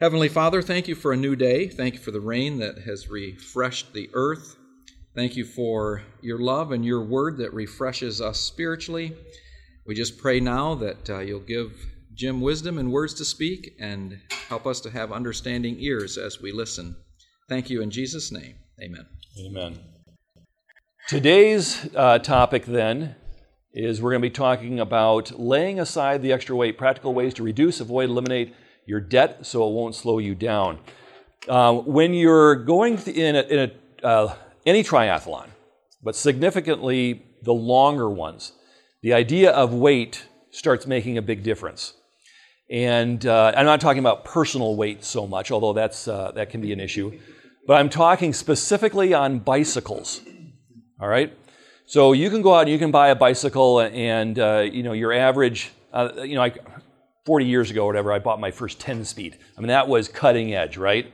Heavenly Father, thank you for a new day. Thank you for the rain that has refreshed the earth. Thank you for your love and your word that refreshes us spiritually. We just pray now that uh, you'll give Jim wisdom and words to speak and help us to have understanding ears as we listen. Thank you in Jesus' name. Amen. Amen. Today's uh, topic then is we're going to be talking about laying aside the extra weight, practical ways to reduce, avoid, eliminate your debt so it won't slow you down. Uh, when you're going in, a, in a, uh, any triathlon, but significantly the longer ones, the idea of weight starts making a big difference. And uh, I'm not talking about personal weight so much, although that's, uh, that can be an issue, but I'm talking specifically on bicycles. All right? So you can go out and you can buy a bicycle, and uh, you know your average. You know, I, 40 years ago or whatever, I bought my first 10 speed. I mean, that was cutting edge, right?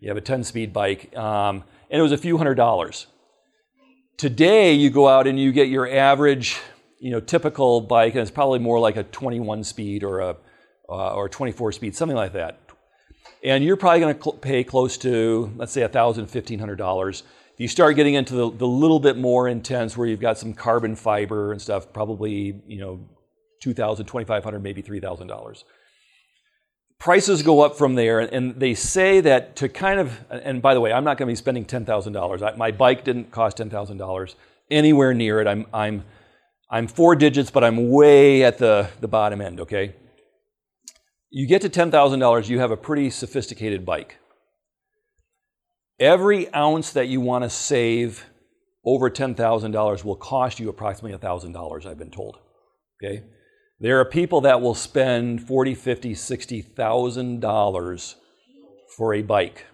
You have a 10 speed bike, um, and it was a few hundred dollars. Today, you go out and you get your average, you know, typical bike, and it's probably more like a 21 speed or a uh, or 24 speed, something like that. And you're probably going to cl- pay close to, let's say, $1,000, $1,500. If you start getting into the, the little bit more intense, where you've got some carbon fiber and stuff, probably, you know, $2,000, $2,500, maybe $3,000. Prices go up from there, and they say that to kind of, and by the way, I'm not going to be spending $10,000. My bike didn't cost $10,000 anywhere near it. I'm, I'm, I'm four digits, but I'm way at the, the bottom end, okay? You get to $10,000, you have a pretty sophisticated bike. Every ounce that you want to save over $10,000 will cost you approximately $1,000, I've been told. Okay? There are people that will spend forty, fifty, sixty thousand dollars for a bike,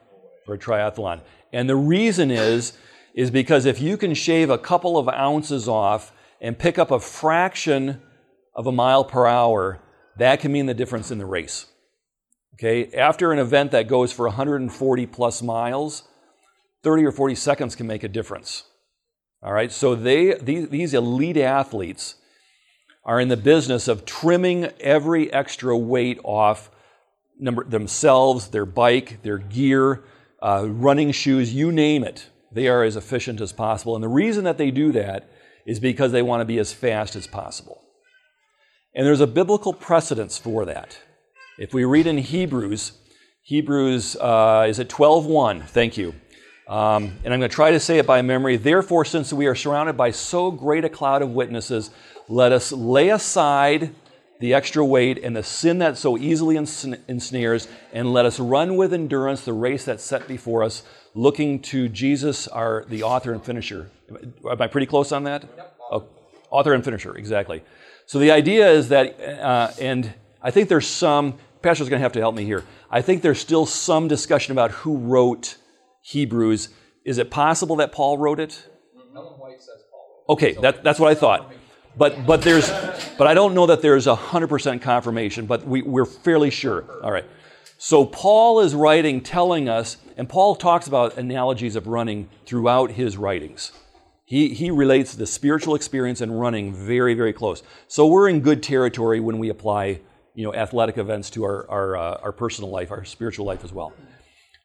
for a triathlon. And the reason is, is because if you can shave a couple of ounces off and pick up a fraction of a mile per hour, that can mean the difference in the race. Okay, after an event that goes for 140 plus miles, 30 or 40 seconds can make a difference. All right, so they, these, these elite athletes are in the business of trimming every extra weight off number, themselves, their bike, their gear, uh, running shoes, you name it. They are as efficient as possible. And the reason that they do that is because they want to be as fast as possible. And there's a biblical precedence for that. If we read in Hebrews, Hebrews uh, is at 12:1. Thank you. Um, and I'm going to try to say it by memory. Therefore, since we are surrounded by so great a cloud of witnesses, let us lay aside the extra weight and the sin that so easily ensnares, and let us run with endurance the race that's set before us, looking to Jesus, our the author and finisher. Am I pretty close on that? Oh, author and finisher, exactly. So the idea is that, uh, and I think there's some, Pastor's going to have to help me here. I think there's still some discussion about who wrote Hebrews. Is it possible that Paul wrote it? Ellen White says Paul. Okay, that, that's what I thought. But, but, there's, but I don't know that there's 100% confirmation, but we, we're fairly sure. All right. So Paul is writing, telling us, and Paul talks about analogies of running throughout his writings. He, he relates the spiritual experience and running very, very close. So we're in good territory when we apply you know, athletic events to our, our, uh, our personal life, our spiritual life as well.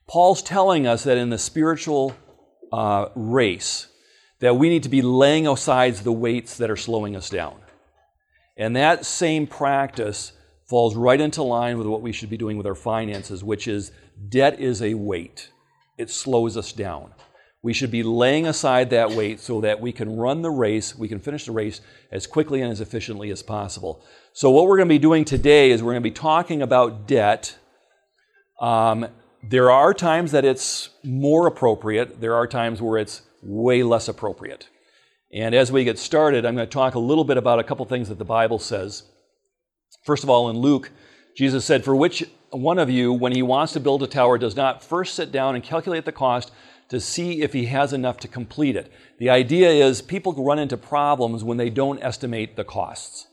Paul's telling us that in the spiritual uh, race, that we need to be laying aside the weights that are slowing us down. And that same practice falls right into line with what we should be doing with our finances, which is debt is a weight. It slows us down. We should be laying aside that weight so that we can run the race, we can finish the race as quickly and as efficiently as possible. So, what we're going to be doing today is we're going to be talking about debt. Um, there are times that it's more appropriate, there are times where it's way less appropriate. And as we get started, I'm going to talk a little bit about a couple things that the Bible says. First of all, in Luke, Jesus said, For which one of you, when he wants to build a tower, does not first sit down and calculate the cost to see if he has enough to complete it. The idea is people run into problems when they don't estimate the costs.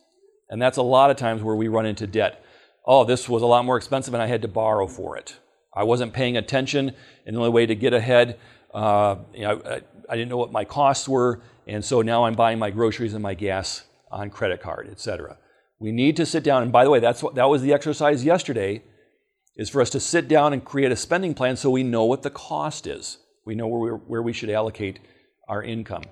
And that's a lot of times where we run into debt. Oh, this was a lot more expensive and I had to borrow for it. I wasn't paying attention, and the only way to get ahead, uh, you know, I, I didn't know what my costs were, and so now I'm buying my groceries and my gas on credit card, etc. We need to sit down, and by the way, that's what, that was the exercise yesterday is for us to sit down and create a spending plan so we know what the cost is. We know where, where we should allocate our income.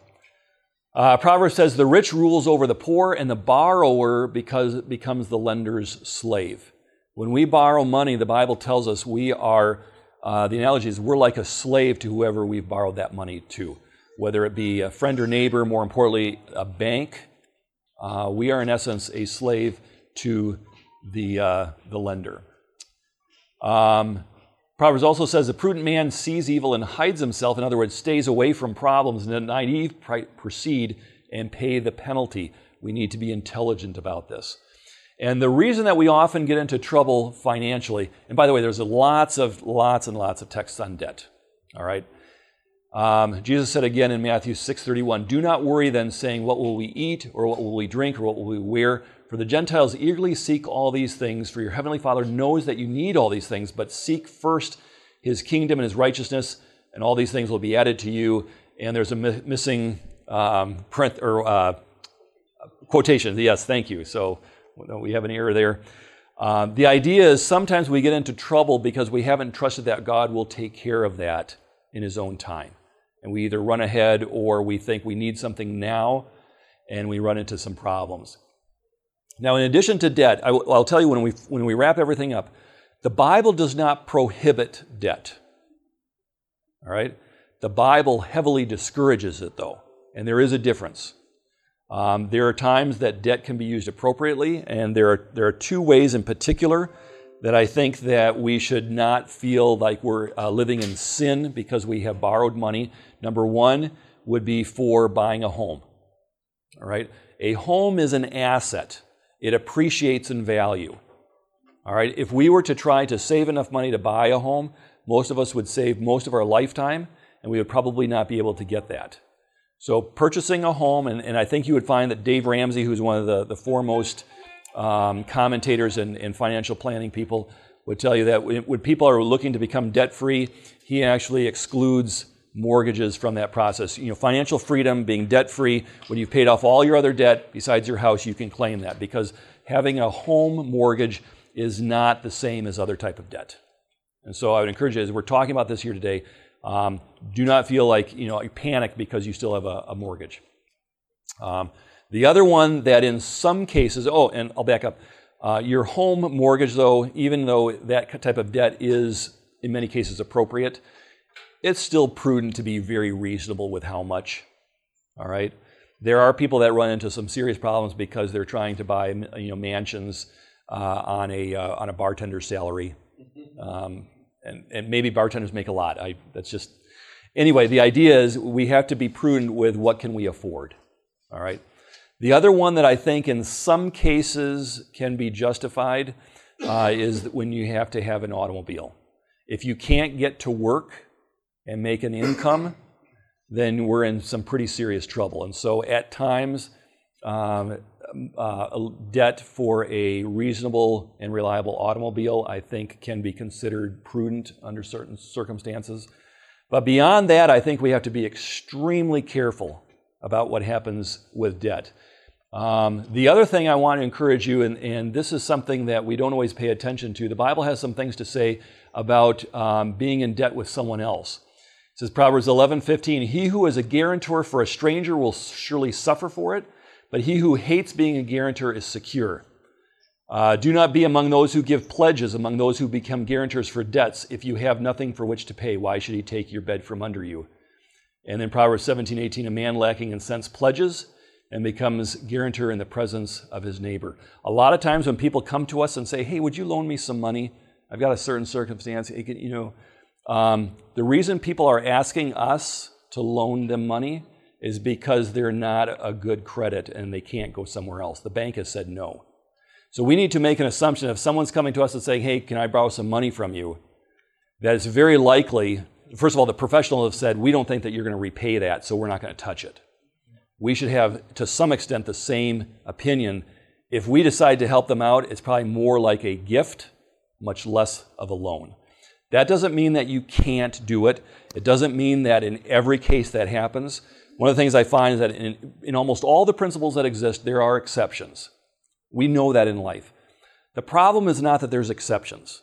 Uh, Proverbs says, The rich rules over the poor, and the borrower because, becomes the lender's slave. When we borrow money, the Bible tells us we are, uh, the analogy is we're like a slave to whoever we've borrowed that money to, whether it be a friend or neighbor, more importantly, a bank. Uh, we are, in essence, a slave to the, uh, the lender. Um, Proverbs also says a prudent man sees evil and hides himself. In other words, stays away from problems, and the naive proceed and pay the penalty. We need to be intelligent about this. And the reason that we often get into trouble financially, and by the way, there's lots of lots and lots of texts on debt. All right. Um, Jesus said again in Matthew 6:31, "Do not worry then, saying, What will we eat, or what will we drink, or what will we wear? For the Gentiles eagerly seek all these things, for your heavenly Father knows that you need all these things, but seek first his kingdom and his righteousness, and all these things will be added to you. And there's a mi- missing um, print or uh, quotation. Yes, thank you. So we have an error there. Uh, the idea is sometimes we get into trouble because we haven't trusted that God will take care of that in his own time. And we either run ahead or we think we need something now and we run into some problems. Now, in addition to debt, I, will tell you when we, when we wrap everything up, the Bible does not prohibit debt. All right? The Bible heavily discourages it, though, and there is a difference. Um, there are times that debt can be used appropriately, and there are, there are two ways in particular that I think that we should not feel like we're uh, living in sin because we have borrowed money. Number one would be for buying a home. All right? A home is an asset it appreciates in value. All right, if we were to try to save enough money to buy a home, most of us would save most of our lifetime, and we would probably not be able to get that. So, purchasing a home, and, and I think you would find that Dave Ramsey, who's one of the, the foremost um, commentators and, and financial planning people, would tell you that when people are looking to become debt free, he actually excludes mortgages from that process. You know, financial freedom, being debt free, when you've paid off all your other debt besides your house, you can claim that because having a home mortgage is not the same as other type of debt. And so I would encourage you, as we're talking about this here today, um, do not feel like you know panic because you still have a, a mortgage. Um, the other one that in some cases, oh, and I'll back up. Uh, your home mortgage, though, even though that type of debt is in many cases appropriate, it's still prudent to be very reasonable with how much. All right. There are people that run into some serious problems because they're trying to buy you know mansions uh, on a uh, on a bartender's salary, um, and and maybe bartenders make a lot. I that's just anyway. The idea is we have to be prudent with what can we afford. All right. The other one that I think in some cases can be justified uh, is when you have to have an automobile. If you can't get to work and make an income, then we're in some pretty serious trouble. And so at times, um, uh, debt for a reasonable and reliable automobile, I think, can be considered prudent under certain circumstances. But beyond that, I think we have to be extremely careful about what happens with debt. Um, the other thing I want to encourage you, and, and, this is something that we don't always pay attention to, the Bible has some things to say about um, being in debt with someone else It says Proverbs 11:15, "He who is a guarantor for a stranger will surely suffer for it, but he who hates being a guarantor is secure." Uh, do not be among those who give pledges, among those who become guarantors for debts. If you have nothing for which to pay, why should he take your bed from under you? And then Proverbs 17:18, a man lacking in sense pledges and becomes guarantor in the presence of his neighbor. A lot of times when people come to us and say, "Hey, would you loan me some money? I've got a certain circumstance," you know, um, the reason people are asking us to loan them money is because they're not a good credit and they can't go somewhere else. The bank has said no. So we need to make an assumption if someone's coming to us and saying, hey, can I borrow some money from you? That it's very likely, first of all, the professional have said, we don't think that you're going to repay that, so we're not going to touch it. We should have, to some extent, the same opinion. If we decide to help them out, it's probably more like a gift, much less of a loan. That doesn't mean that you can't do it. It doesn't mean that in every case that happens. One of the things I find is that in, in almost all the principles that exist, there are exceptions. We know that in life. The problem is not that there's exceptions.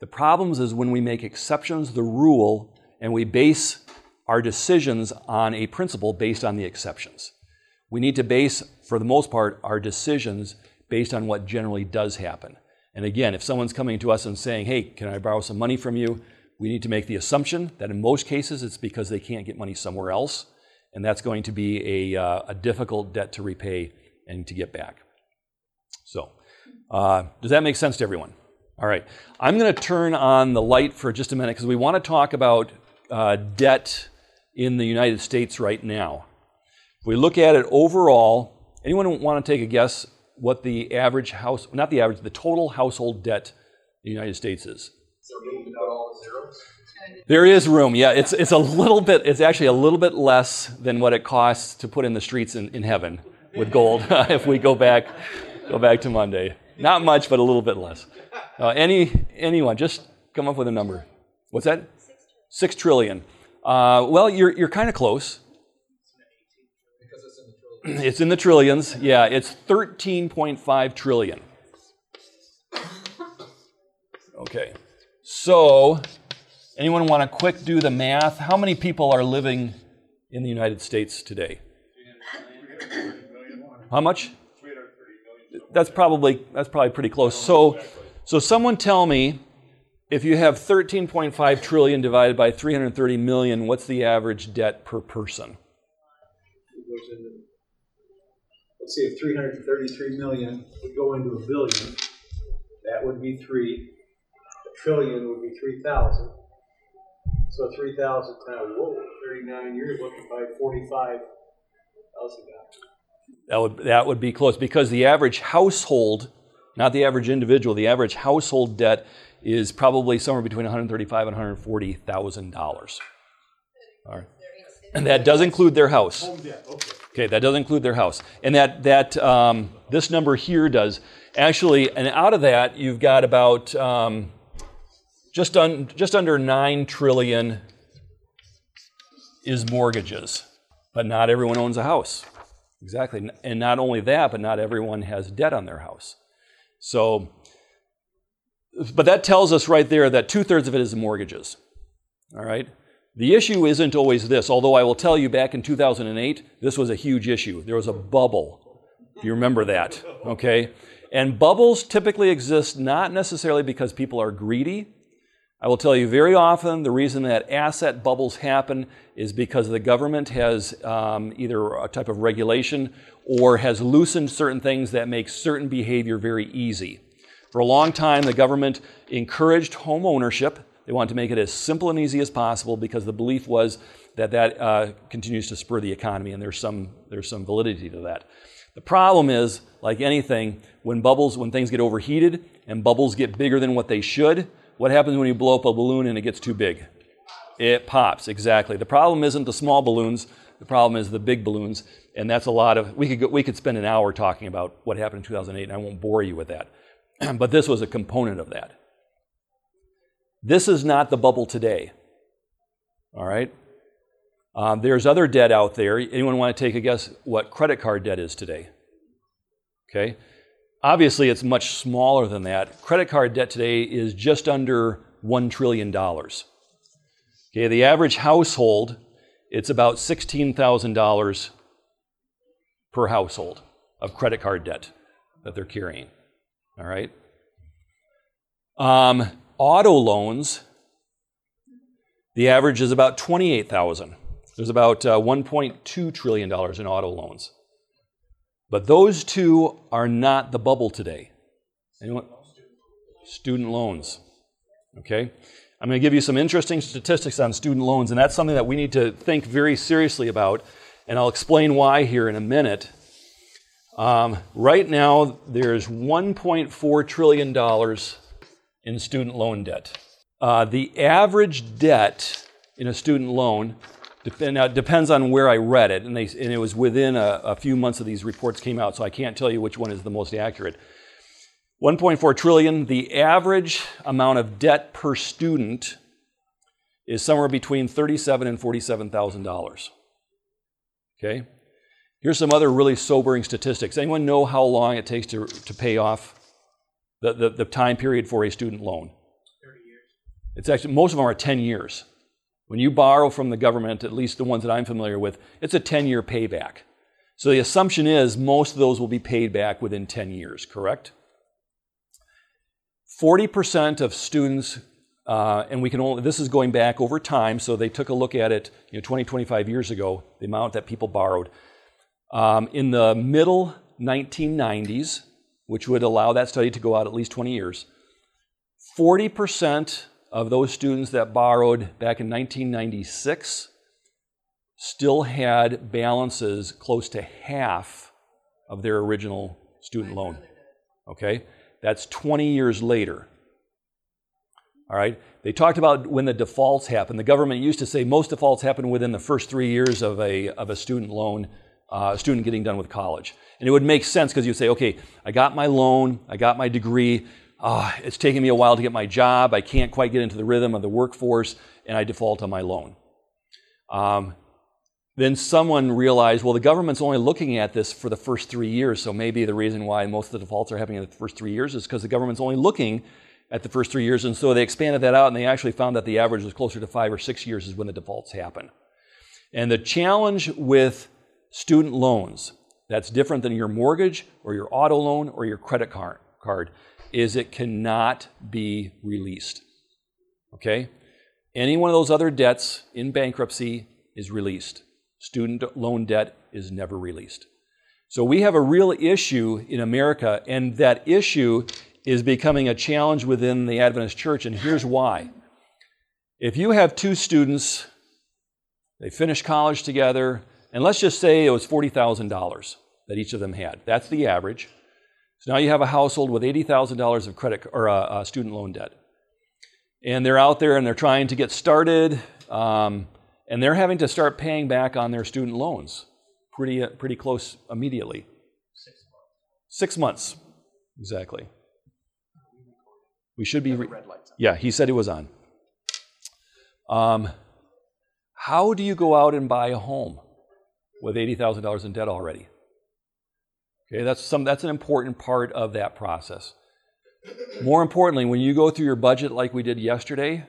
The problem is when we make exceptions the rule and we base our decisions on a principle based on the exceptions. We need to base, for the most part, our decisions based on what generally does happen. And again, if someone's coming to us and saying, hey, can I borrow some money from you? We need to make the assumption that in most cases it's because they can't get money somewhere else, and that's going to be a, uh, a difficult debt to repay and to get back. So, uh, does that make sense to everyone? All right. I'm going to turn on the light for just a minute because we want to talk about uh, debt in the United States right now. If we look at it overall, anyone want to take a guess what the average house, not the average, the total household debt in the United States is? There is room, yeah. It's, it's a little bit, it's actually a little bit less than what it costs to put in the streets in, in heaven with gold if we go back, go back to Monday. Not much, but a little bit less. Uh, any, anyone, just come up with a number. What's that? Six trillion. Uh, well, you're, you're kind of close. It's in the trillions. Yeah, it's 13.5 trillion. Okay. So, anyone want to quick do the math? How many people are living in the United States today? How much? That's probably that's probably pretty close. So, so someone tell me if you have 13.5 trillion divided by 330 million, what's the average debt per person? let's say if 333 million would go into a billion, that would be three. A trillion would be 3,000. So 3,000 times, whoa, 39 years, looking by 45,000 That would, that would be close because the average household, not the average individual, the average household debt is probably somewhere between 135 and 140 thousand dollars. All right, and that does include their house. Okay. Okay, that does include their house. And that, that um, this number here does. Actually, and out of that, you've got about um, just, un, just under 9 trillion is mortgages. But not everyone owns a house. Exactly. And not only that, but not everyone has debt on their house. So, but that tells us right there that two thirds of it is mortgages. All right? The issue isn't always this, although I will tell you back in 2008, this was a huge issue. There was a bubble. If you remember that, okay? And bubbles typically exist not necessarily because people are greedy. I will tell you very often the reason that asset bubbles happen is because the government has um, either a type of regulation or has loosened certain things that make certain behavior very easy. For a long time, the government encouraged home ownership they wanted to make it as simple and easy as possible because the belief was that that uh, continues to spur the economy, and there's some, there's some validity to that. The problem is, like anything, when bubbles, when things get overheated and bubbles get bigger than what they should, what happens when you blow up a balloon and it gets too big? It pops, exactly. The problem isn't the small balloons, the problem is the big balloons, and that's a lot of, we could, go, we could spend an hour talking about what happened in 2008, and I won't bore you with that. but this was a component of that. This is not the bubble today. All right? Um, there's other debt out there. Anyone want to take a guess what credit card debt is today? Okay. Obviously, it's much smaller than that. Credit card debt today is just under $1 trillion. Okay, the average household, it's about $16,000 per household of credit card debt that they're carrying. All right? Um, auto loans, the average is about 28,000. There's about uh, 1.2 trillion dollars in auto loans. But those two are not the bubble today. Anyone? Student loans. Okay? I'm going to give you some interesting statistics on student loans, and that's something that we need to think very seriously about, and I'll explain why here in a minute. Um, right now, there's $1.4 trillion in student loan debt. Uh, the average debt in a student loan depend, now, depends on where I read it, and, they, and it was within a, a, few months of these reports came out, so I can't tell you which one is the most accurate. 1.4 trillion. The average amount of debt per student is somewhere between 37 and 47 thousand dollars. Okay. Here's some other really sobering statistics. Anyone know how long it takes to, to pay off the, the, the time period for a student loan? 30 years. It's actually, most of them are 10 years. When you borrow from the government, at least the ones that I'm familiar with, it's a 10 year payback. So the assumption is most of those will be paid back within 10 years, correct? 40% of students, uh, and we can only, this is going back over time, so they took a look at it you know, 20, 25 years ago, the amount that people borrowed. Um, in the middle 1990s, which would allow that study to go out at least 20 years, 40% of those students that borrowed back in 1996 still had balances close to half of their original student loan. Okay? That's 20 years later. All right? They talked about when the defaults happen. The government used to say most defaults happen within the first three years of a, of a student loan, uh, student getting done with college. And it would make sense because you say, okay, I got my loan, I got my degree, uh, it's taking me a while to get my job, I can't quite get into the rhythm of the workforce, and I default on my loan. Um, then someone realized, well, the government's only looking at this for the first three years, so maybe the reason why most of the defaults are happening in the first three years is because the government's only looking at the first three years, and so they expanded that out, and they actually found that the average was closer to five or six years is when the defaults happen. And the challenge with student loans that's different than your mortgage or your auto loan or your credit card is it cannot be released. Okay? Any one of those other debts in bankruptcy is released student loan debt is never released. So we have a real issue in America, and that issue is becoming a challenge within the Adventist church, and here's why. If you have two students, they finish college together, and let's just say it was $40,000 that each of them had. That's the average. So now you have a household with $80,000 of credit or uh, uh, student loan debt. And they're out there and they're trying to get started. Um, and they're having to start paying back on their student loans pretty, uh, pretty close immediately. Six months. Six months, exactly. We should be. Re- yeah, he said it was on. Um, how do you go out and buy a home with $80,000 in debt already? Okay, that's, some, that's an important part of that process. More importantly, when you go through your budget like we did yesterday,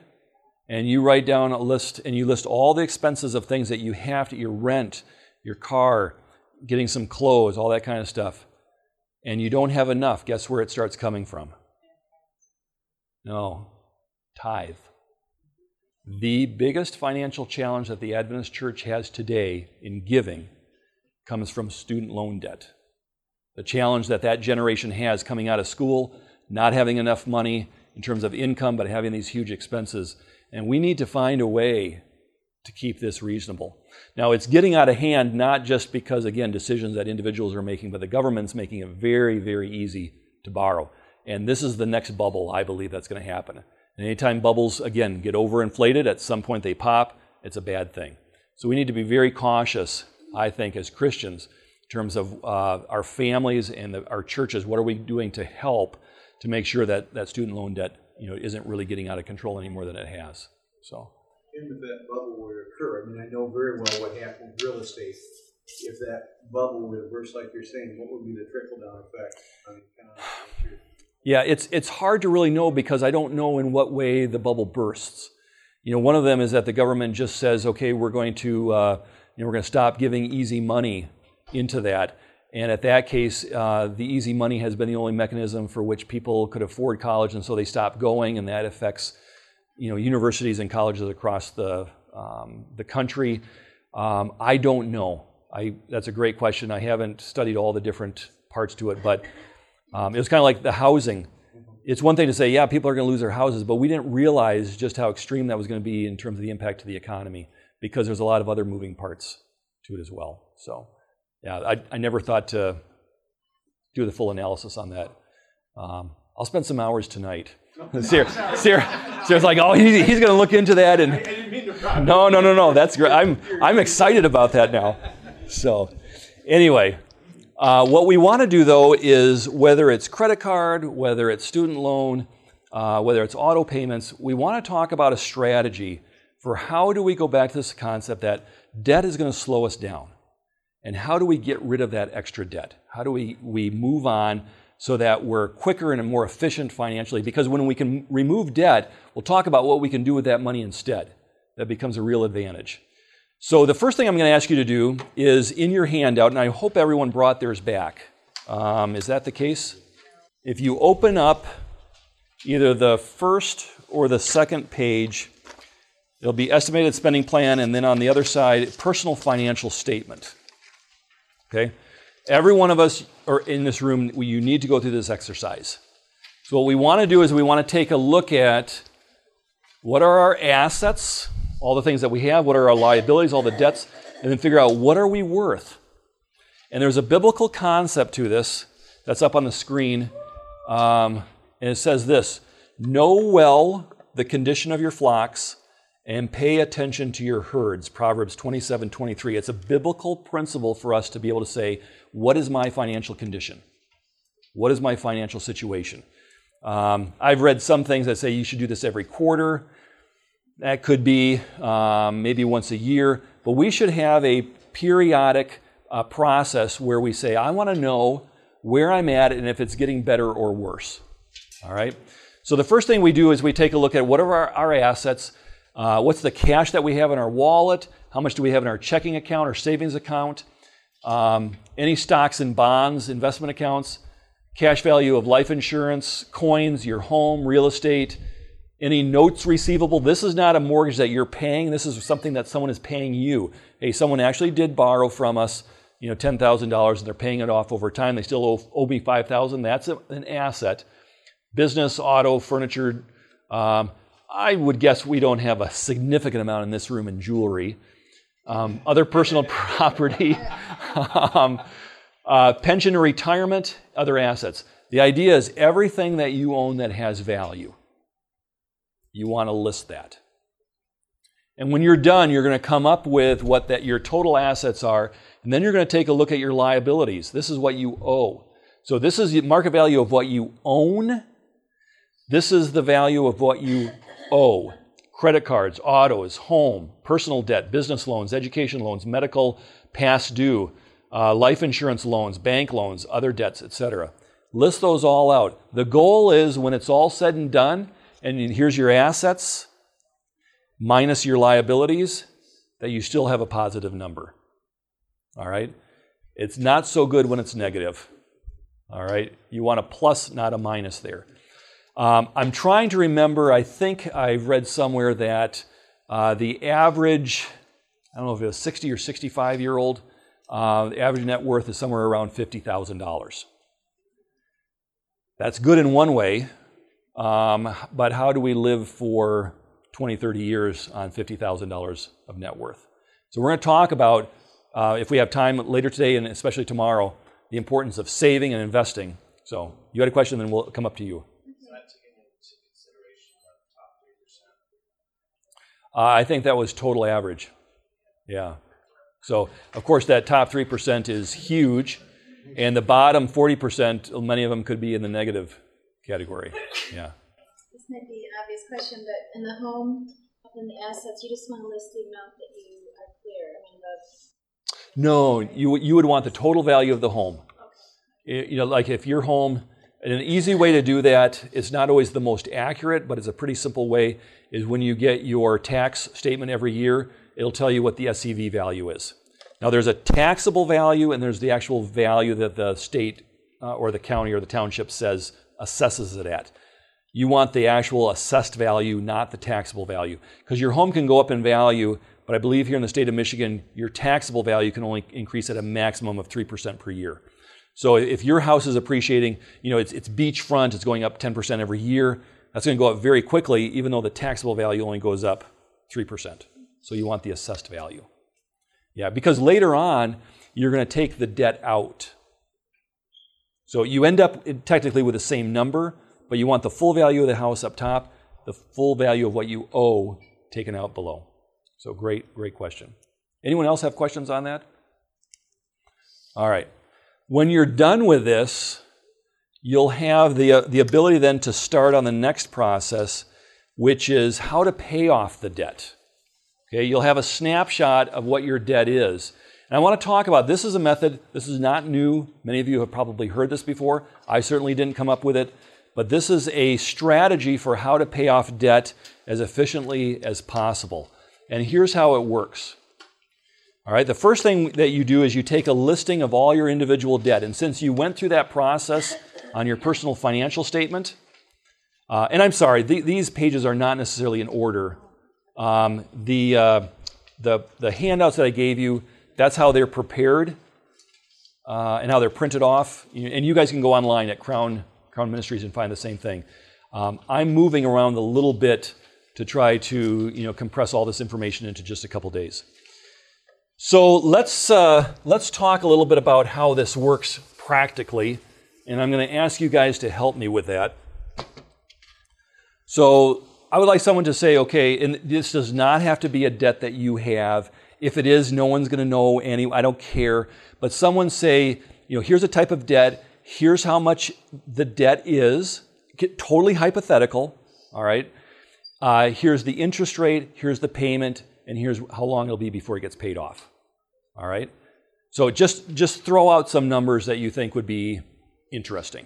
and you write down a list and you list all the expenses of things that you have to your rent, your car, getting some clothes, all that kind of stuff, and you don't have enough, guess where it starts coming from? No, tithe. The biggest financial challenge that the Adventist church has today in giving comes from student loan debt. The challenge that that generation has coming out of school, not having enough money in terms of income, but having these huge expenses. And we need to find a way to keep this reasonable. Now, it's getting out of hand not just because, again, decisions that individuals are making, but the government's making it very, very easy to borrow. And this is the next bubble, I believe, that's going to happen. And anytime bubbles, again, get overinflated, at some point they pop, it's a bad thing. So we need to be very cautious, I think, as Christians, in terms of uh, our families and the, our churches. What are we doing to help to make sure that that student loan debt you know, isn't really getting out of control any more than it has. So. If that bubble would occur, I mean, I know very well what happened with real estate. If that bubble would burst, like you're saying, what would be the trickle down effect on the economy? Yeah, it's it's hard to really know because I don't know in what way the bubble bursts. You know, one of them is that the government just says, okay, we're going to uh, you know we're going to stop giving easy money into that. And at that case, uh, the easy money has been the only mechanism for which people could afford college, and so they stop going, and that affects you know, universities and colleges across the, um, the country. Um, I don't know. I, that's a great question. I haven't studied all the different parts to it, but um, it was kind of like the housing. It's one thing to say, yeah, people are going to lose their houses, but we didn't realize just how extreme that was going to be in terms of the impact to the economy because there's a lot of other moving parts to it as well. So yeah, I, I never thought to do the full analysis on that. Um, I'll spend some hours tonight. Sarah, Sarah, Sarah's like, oh, he, he's going to look into that, and no, no, no, no, that's great. I'm I'm excited about that now. So, anyway, uh, what we want to do though is whether it's credit card, whether it's student loan, uh, whether it's auto payments, we want to talk about a strategy for how do we go back to this concept that debt is going to slow us down. And how do we get rid of that extra debt? How do we, we move on so that we're quicker and more efficient financially. Because when we can remove debt, we'll talk about what we can do with that money instead. That becomes a real advantage. So, the first thing I'm going to ask you to do is in your handout, and I hope everyone brought theirs back. Um, is that the case? If you open up either the first or the second page, it'll be estimated spending plan, and then on the other side, personal financial statement. Okay? Every one of us are in this room, you need to go through this exercise. So, what we want to do is we want to take a look at what are our assets, all the things that we have, what are our liabilities, all the debts, and then figure out what are we worth. And there's a biblical concept to this that's up on the screen, um, and it says this Know well the condition of your flocks and pay attention to your herds. Proverbs 27 23. It's a biblical principle for us to be able to say, What is my financial condition? What is my financial situation? Um, I've read some things that say you should do this every quarter. That could be um, maybe once a year, but we should have a periodic uh, process where we say, I want to know where I'm at and if it's getting better or worse. All right? So the first thing we do is we take a look at what are our, our assets, uh, what's the cash that we have in our wallet, how much do we have in our checking account or savings account, um, any stocks and bonds, investment accounts, cash value of life insurance, coins, your home, real estate, any notes receivable. This is not a mortgage that you're paying. This is something that someone is paying you. Hey, someone actually did borrow from us, you know, ten thousand dollars, and they're paying it off over time. They still owe, owe me five thousand. That's a, an asset. Business, auto, furniture. Um, I would guess we don't have a significant amount in this room in jewelry. Um, other personal property, um, uh, pension or retirement, other assets. The idea is everything that you own that has value you want to list that. And when you're done, you're going to come up with what that your total assets are, and then you're going to take a look at your liabilities. This is what you owe. So this is the market value of what you own. This is the value of what you owe. Credit cards, autos, home, personal debt, business loans, education loans, medical past due, uh, life insurance loans, bank loans, other debts, etc. List those all out. The goal is when it's all said and done, and here's your assets minus your liabilities, that you still have a positive number. All right? It's not so good when it's negative. All right? You want a plus, not a minus there. Um, I'm trying to remember, I think I've read somewhere that uh, the average, I don't know if it was 60 or 65 year old, uh, the average net worth is somewhere around $50,000. That's good in one way, um, but how do we live for 20, 30 years on $50,000 of net worth? So we're going to talk about, uh, if we have time later today and especially tomorrow, the importance of saving and investing. So you had a question, then we'll come up to you. Uh, I think that was total average. Yeah. So, of course, that top 3% is huge, and the bottom 40%, many of them could be in the negative category. Yeah. This might be an obvious question, but in the home, in the assets, you just want to list the amount that you are clear. I mean, the no, you you would want the total value of the home. Okay. You know, like if your home, and an easy way to do that is not always the most accurate, but it's a pretty simple way. Is when you get your tax statement every year, it'll tell you what the SEV value is. Now, there's a taxable value, and there's the actual value that the state uh, or the county or the township says assesses it at. You want the actual assessed value, not the taxable value. Because your home can go up in value, but I believe here in the state of Michigan, your taxable value can only increase at a maximum of 3% per year. So if your house is appreciating, you know, it's, it's beachfront, it's going up 10% every year, that's going to go up very quickly, even though the taxable value only goes up 3%. So you want the assessed value. Yeah, because later on, you're going to take the debt out. So you end up technically with the same number, but you want the full value of the house up top, the full value of what you owe taken out below. So great, great question. Anyone else have questions on that? All right. When you're done with this, you'll have the, uh, the ability then to start on the next process, which is how to pay off the debt. Okay, you'll have a snapshot of what your debt is. And I want to talk about this is a method, this is not new. Many of you have probably heard this before. I certainly didn't come up with it. But this is a strategy for how to pay off debt as efficiently as possible. And here's how it works. All right, the first thing that you do is you take a listing of all your individual debt. And since you went through that process on your personal financial statement, uh, and I'm sorry, th- these pages are not necessarily in order. Um, the, uh, the, the handouts that I gave you, that's how they're prepared uh, and how they're printed off. And you guys can go online at Crown, Crown Ministries and find the same thing. Um, I'm moving around a little bit to try to you know, compress all this information into just a couple days. So let's, uh, let's talk a little bit about how this works practically. And I'm going to ask you guys to help me with that. So I would like someone to say, okay, and this does not have to be a debt that you have. If it is, no one's going to know any. I don't care. But someone say, you know, here's a type of debt. Here's how much the debt is. Get totally hypothetical. All right. Uh, here's the interest rate. Here's the payment, and here's how long it'll be before it gets paid off. All right. So just just throw out some numbers that you think would be interesting,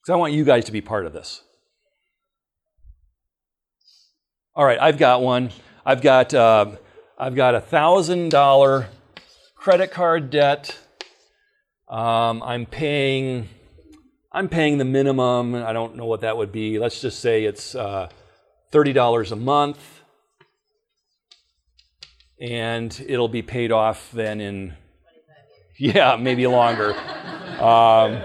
because I want you guys to be part of this. All right, I've got one. I've got uh, I've got a thousand dollar credit card debt. Um, I'm paying I'm paying the minimum. I don't know what that would be. Let's just say it's uh, thirty dollars a month, and it'll be paid off then in yeah maybe longer. Um,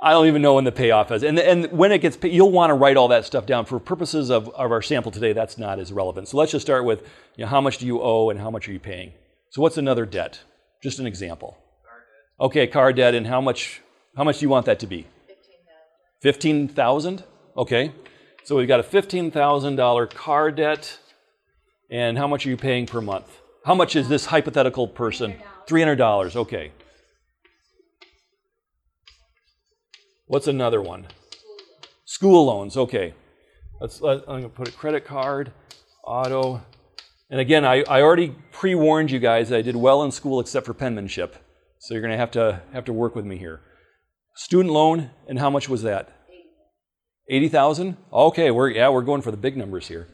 I don't even know when the payoff is. And, and when it gets paid, you'll want to write all that stuff down. For purposes of, of our sample today, that's not as relevant. So let's just start with you know, how much do you owe and how much are you paying? So what's another debt? Just an example. Okay, car debt, and how much, how much do you want that to be? 15000 Okay. So we've got a $15,000 car debt, and how much are you paying per month? How much is this hypothetical person? $300. Okay. What's another one? School loans. Okay. Let's, let, I'm going to put a credit card, auto. And again, I, I already pre warned you guys that I did well in school except for penmanship. So you're going to have to have to work with me here. Student loan, and how much was that? 80,000? Okay, we're yeah, we're going for the big numbers here.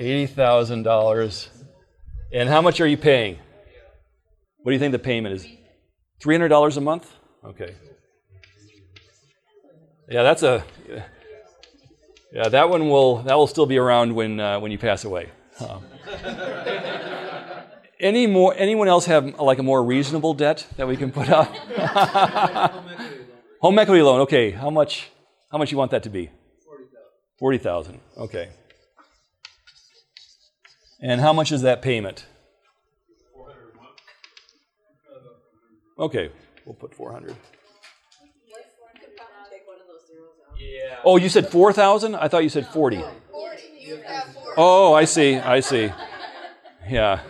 $80,000. And how much are you paying? What do you think the payment is? $300 a month? Okay. Yeah, that's a. Yeah, that one will that will still be around when uh, when you pass away. Um, any more? Anyone else have like a more reasonable debt that we can put up? Home equity loan. Okay, how much? How much you want that to be? Forty thousand. Forty thousand. Okay. And how much is that payment? Okay, we'll put four hundred. Oh, you said 4,000? I thought you said 40. Oh, I see. I see. Yeah.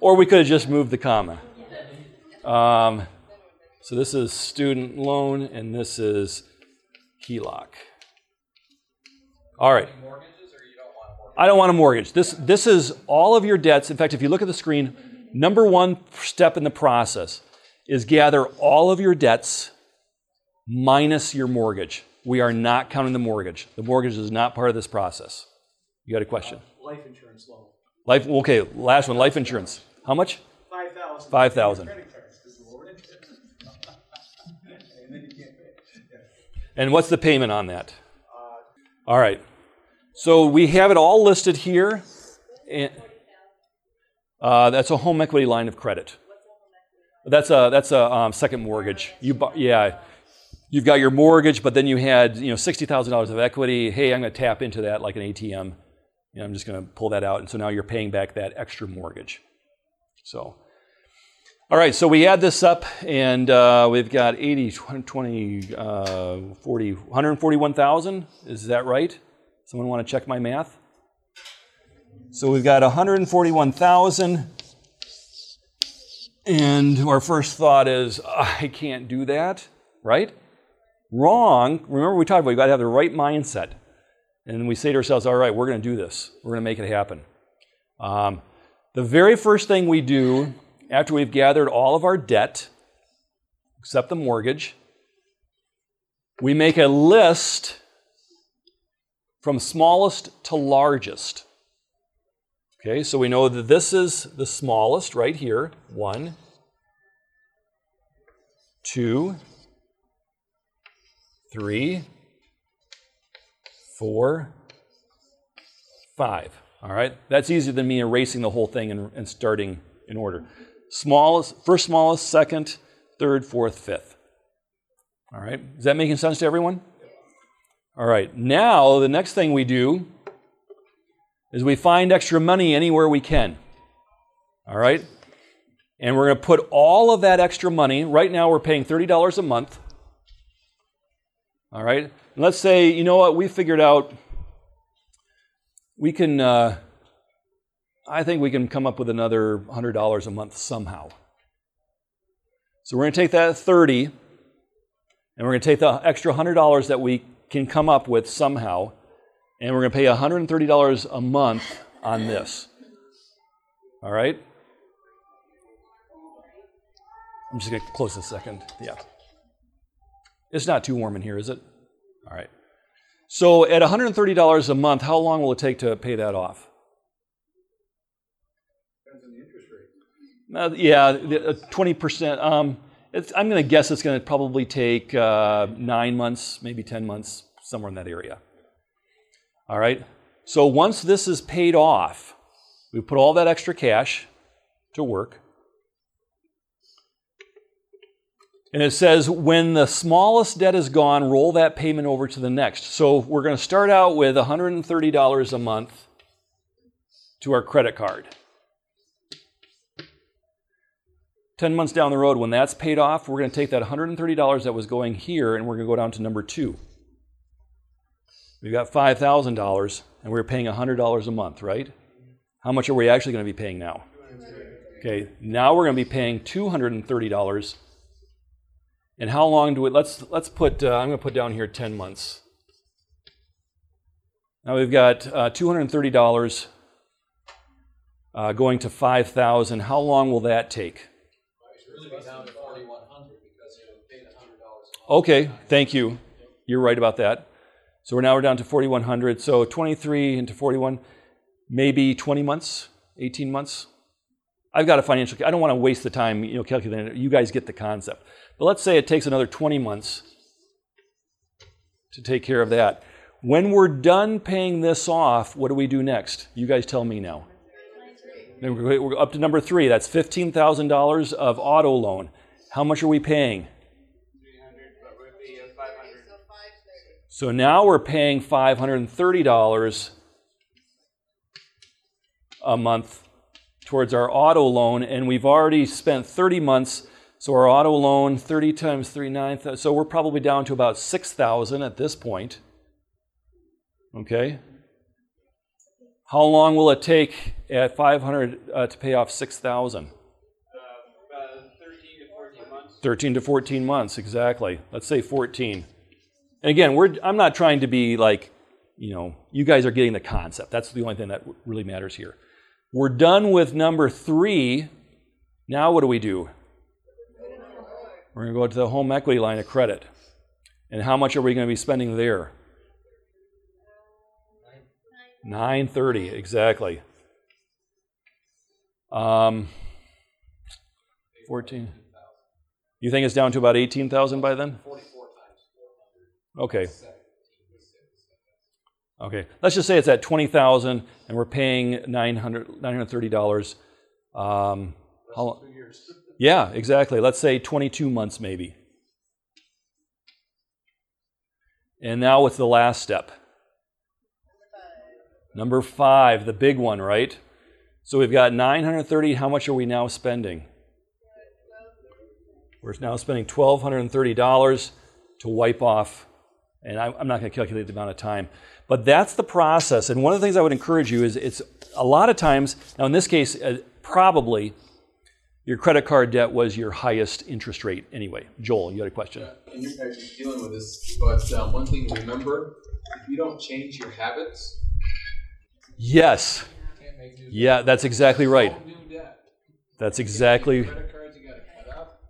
Or we could have just moved the comma. Um, so this is student loan, and this is HELOC. All right. I don't want a mortgage. This, this is all of your debts. In fact, if you look at the screen, number one step in the process is gather all of your debts minus your mortgage. We are not counting the mortgage. The mortgage is not part of this process. You got a question? Uh, life insurance loan. Life. Okay, last one. Life insurance. How much? Five thousand. Five thousand. And what's the payment on that? All right. So we have it all listed here. And, uh, that's a home equity line of credit. That's a that's a um, second mortgage. You bu- yeah you've got your mortgage, but then you had you know sixty thousand dollars of equity. Hey, I'm going to tap into that like an ATM. You know, I'm just going to pull that out, and so now you're paying back that extra mortgage. So, all right, so we add this up, and uh, we've got 80, 20, uh, 40, 141,000. Is that right? Someone want to check my math? So we've got 141,000. And our first thought is, I can't do that, right? Wrong. Remember, we talked about you got to have the right mindset. And we say to ourselves, all right, we're going to do this. We're going to make it happen. Um, The very first thing we do after we've gathered all of our debt, except the mortgage, we make a list from smallest to largest. Okay, so we know that this is the smallest right here one, two, three, four, five. All right, that's easier than me erasing the whole thing and, and starting in order. Smallest, first smallest, second, third, fourth, fifth. All right, is that making sense to everyone? All right, now the next thing we do is we find extra money anywhere we can. All right? And we're going to put all of that extra money, right now we're paying $30 a month. All right? And let's say, you know what, we figured out we can, uh, I think we can come up with another $100 a month somehow. So we're going to take that 30 and we're going to take the extra $100 that we can come up with somehow and we're going to pay $130 a month on this. All right? I'm just going to close this second. Yeah. It's not too warm in here, is it? All right. So at $130 a month, how long will it take to pay that off? Depends on the interest Uh, rate. yeah, uh, 20%. Um, it's, I'm going to guess it's going to probably take uh, nine months, maybe 10 months, somewhere in that area. All right? So once this is paid off, we put all that extra cash to work. And it says, when the smallest debt is gone, roll that payment over to the next. So we're going to start out with $130 a month to our credit card. 10 months down the road, when that's paid off, we're going to take that $130 that was going here and we're going to go down to number two. We've got $5,000 and we're paying $100 a month, right? How much are we actually going to be paying now? Okay, now we're going to be paying $230. And how long do we, let's, let's put, uh, I'm going to put down here 10 months. Now we've got uh, $230 uh, going to 5,000. How long will that take? Okay, thank you. You're right about that. So we're now we're down to 4,100. So 23 into 41, maybe 20 months, 18 months. I've got a financial. I don't want to waste the time, you know, calculating it. You guys get the concept. But let's say it takes another 20 months to take care of that. When we're done paying this off, what do we do next? You guys tell me now. Then We're we're up to number three. That's $15,000 of auto loan. How much are we paying? So now we're paying $530 a month towards our auto loan, and we've already spent 30 months. So our auto loan, 30 times 3, 9, so we're probably down to about 6,000 at this point. Okay? How long will it take at 500 uh, to pay off 6,000? 13 to 14 months, exactly. Let's say 14. And again, we're, I'm not trying to be like, you know, you guys are getting the concept. That's the only thing that really matters here. We're done with number three. Now, what do we do? We're going to go to the home equity line of credit. And how much are we going to be spending there? 930, exactly. Um, 14. You think it's down to about 18,000 by then? Okay. Okay. Let's just say it's at 20,000 and we're paying 900 $930. Um, how, yeah, exactly. Let's say 22 months maybe. And now what's the last step? Number five, the big one, right? So we've got 930. How much are we now spending? We're now spending $1,230 to wipe off, and I- I'm not going to calculate the amount of time, but that's the process. And one of the things I would encourage you is it's a lot of times, now in this case, uh, probably your credit card debt was your highest interest rate anyway. Joel, you had a question? and you're actually dealing with this. But um, one thing to remember: if you don't change your habits, Yes. you can't make new. Yeah, that's exactly right. That's exactly. Credit cards you gotta cut up.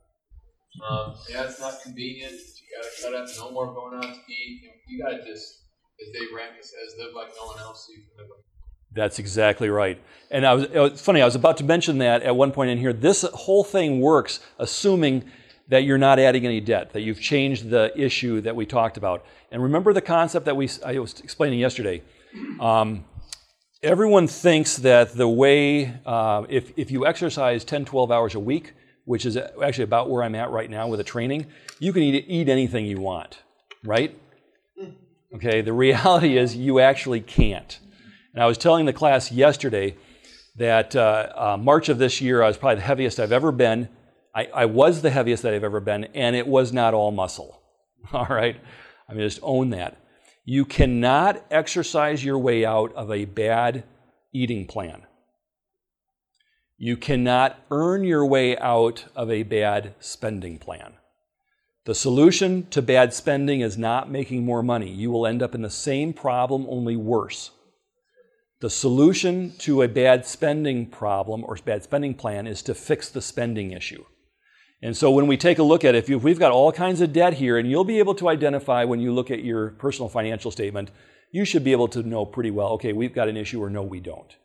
Um, yeah, it's not convenient. You gotta cut up. No more going out to eat. You, gotta just, as Dave Ramsey says, live like no one else. So you can live like That's exactly right. And I was, it was funny, I was about to mention that at one point in here. This whole thing works assuming that you're not adding any debt, that you've changed the issue that we talked about. And remember the concept that we, I was explaining yesterday. Um, everyone thinks that the way, uh, if, if you exercise 10, 12 hours a week, which is actually about where I'm at right now with the training, you can eat, eat anything you want, right? Okay, the reality is you actually can't. And I was telling the class yesterday that uh, uh, March of this year, I was probably the heaviest I've ever been. I, I, was the heaviest that I've ever been, and it was not all muscle. All right? I mean, just own that. You cannot exercise your way out of a bad eating plan. You cannot earn your way out of a bad spending plan. The solution to bad spending is not making more money. You will end up in the same problem, only worse. The solution to a bad spending problem or bad spending plan is to fix the spending issue. And so when we take a look at it, if we've got all kinds of debt here, and you'll be able to identify when you look at your personal financial statement, you should be able to know pretty well, okay, we've got an issue or no, we don't.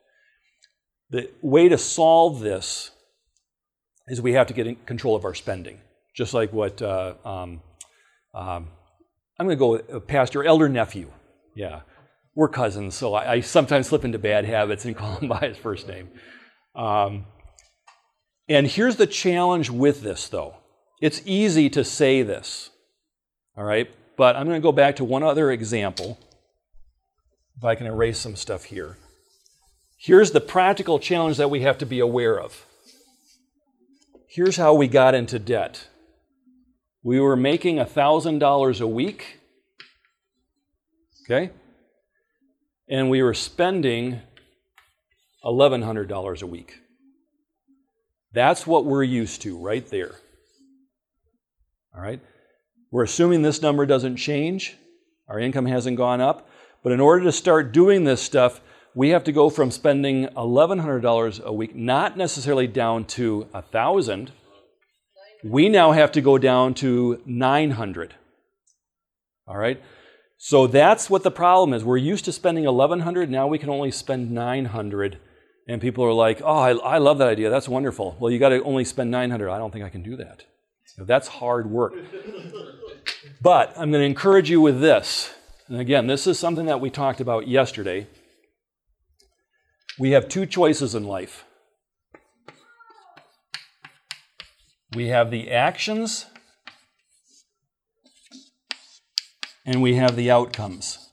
The way to solve this is we have to get in control of our spending, just like what uh, um, um, I'm going to go with uh, pastor, elder nephew. Yeah, we're cousins, so I, I, sometimes slip into bad habits and call him by his first name. Um, and here's the challenge with this, though it's easy to say this, all right? But I'm going to go back to one other example. If I can erase some stuff here. Here's the practical challenge that we have to be aware of. Here's how we got into debt. We were making $1,000 a week, okay? And we were spending $1,100 a week. That's what we're used to right there. All right? We're assuming this number doesn't change. Our income hasn't gone up. But in order to start doing this stuff, we have to go from spending $1,100 a week, not necessarily down to 1000 We now have to go down to 900 All right? So that's what the problem is. We're used to spending 1100 now we can only spend 900 and people are like, oh, I, I love that idea. That's wonderful. Well, you got to only spend 900 I don't think I can do that. that's hard work. but I'm going to encourage you with this. And again, this is something that we talked about yesterday. We have two choices in life. We have the actions and we have the outcomes.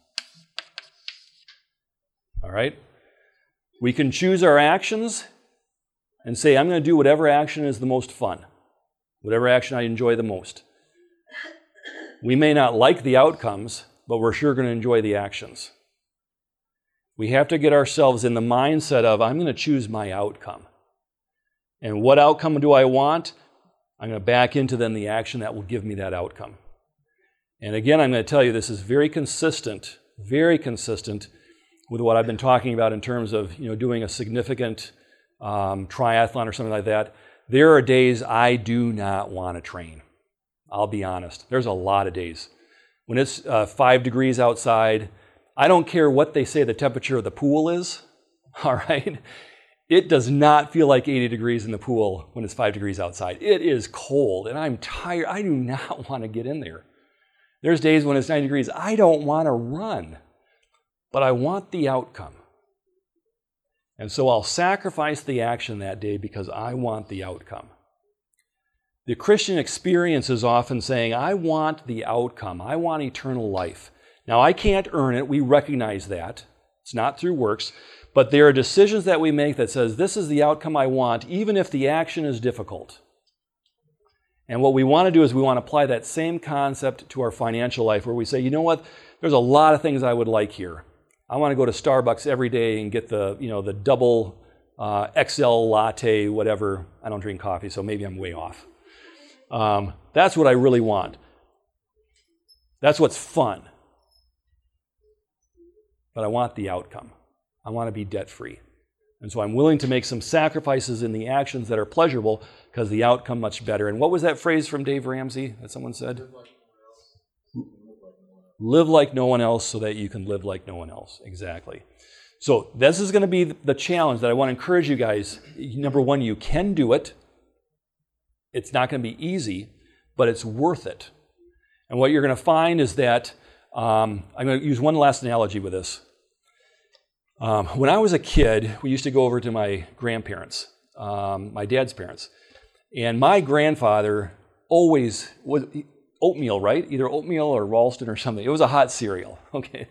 All right? We can choose our actions and say, I'm going to do whatever action is the most fun, whatever action I enjoy the most. We may not like the outcomes, but we're sure going to enjoy the actions. We have to get ourselves in the mindset of, I'm going to choose my outcome. And what outcome do I want? I'm going to back into then the action that will give me that outcome. And again, I'm going to tell you this is very consistent, very consistent with what I've been talking about in terms of you know doing a significant um, triathlon or something like that. There are days I do not want to train. I'll be honest. There's a lot of days when it's uh, five degrees outside. I don't care what they say the temperature of the pool is. All right. It does not feel like 80 degrees in the pool when it's five degrees outside. It is cold and I'm tired. I do not want to get in there. There's days when it's 90 degrees. I don't want to run but I want the outcome. And so I'll sacrifice the action that day because I want the outcome. The Christian experience is often saying, I want the outcome. I want eternal life. Now, I can't earn it. We recognize that. It's not through works. But there are decisions that we make that says, this is the outcome I want, even if the action is difficult. And what we want to do is we want to apply that same concept to our financial life where we say, you know what? There's a lot of things I would like here. I want to go to Starbucks every day and get the, you know, the double uh, XL latte, whatever. I don't drink coffee, so maybe I'm way off. Um, that's what I really want. That's what's fun. But I want the outcome. I want to be debt free. And so I'm willing to make some sacrifices in the actions that are pleasurable because the outcome much better. And what was that phrase from Dave Ramsey that someone said? Live like no one else so that you can live like no one else. Exactly. So this is going to be the challenge that I want to encourage you guys. Number one, you can do it. It's not going to be easy, but it's worth it. And what you're going to find is that um, I'm going to use one last analogy with this. Um, when I was a kid, we used to go over to my grandparents, um, my dad's parents, and my grandfather always was oatmeal, right? Either oatmeal or Ralston or something. It was a hot cereal. Okay,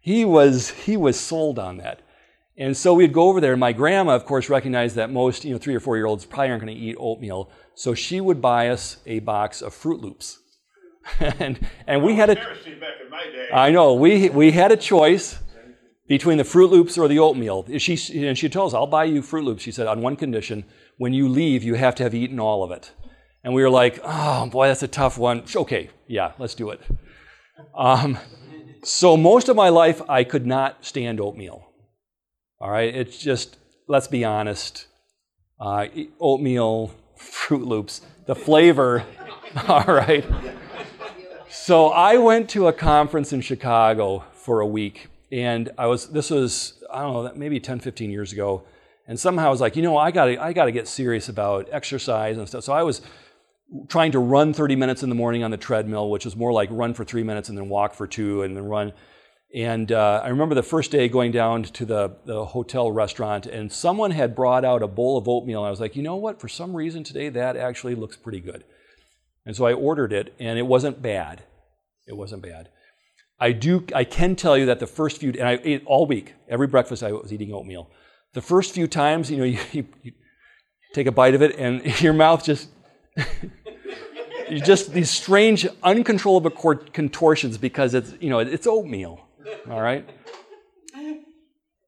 he was he was sold on that, and so we'd go over there. And my grandma, of course, recognized that most you know three or four year olds probably aren't going to eat oatmeal, so she would buy us a box of Froot Loops, and and we had a. I know we we had a choice between the Froot Loops or the oatmeal. She, and she told us, I'll buy you Froot Loops, she said, on one condition. When you leave, you have to have eaten all of it. And we were like, oh, boy, that's a tough one. Okay, yeah, let's do it. Um, so most of my life, I could not stand oatmeal. All right, it's just, let's be honest, uh, oatmeal, Froot Loops, the flavor, all right. So I went to a conference in Chicago for a week and I was, this was, I don't know, maybe 10, 15 years ago. And somehow I was like, you know, I gotta, I gotta get serious about exercise and stuff. So I was trying to run 30 minutes in the morning on the treadmill, which is more like run for three minutes and then walk for two and then run. And uh, I remember the first day going down to the, the hotel restaurant, and someone had brought out a bowl of oatmeal. And I was like, you know what? For some reason today, that actually looks pretty good. And so I ordered it, and it wasn't bad. It wasn't bad. I do. I can tell you that the first few, and I ate all week. Every breakfast I was eating oatmeal. The first few times, you know, you, you, you take a bite of it, and your mouth just, you just these strange, uncontrollable contortions because it's, you know, it's oatmeal. All right.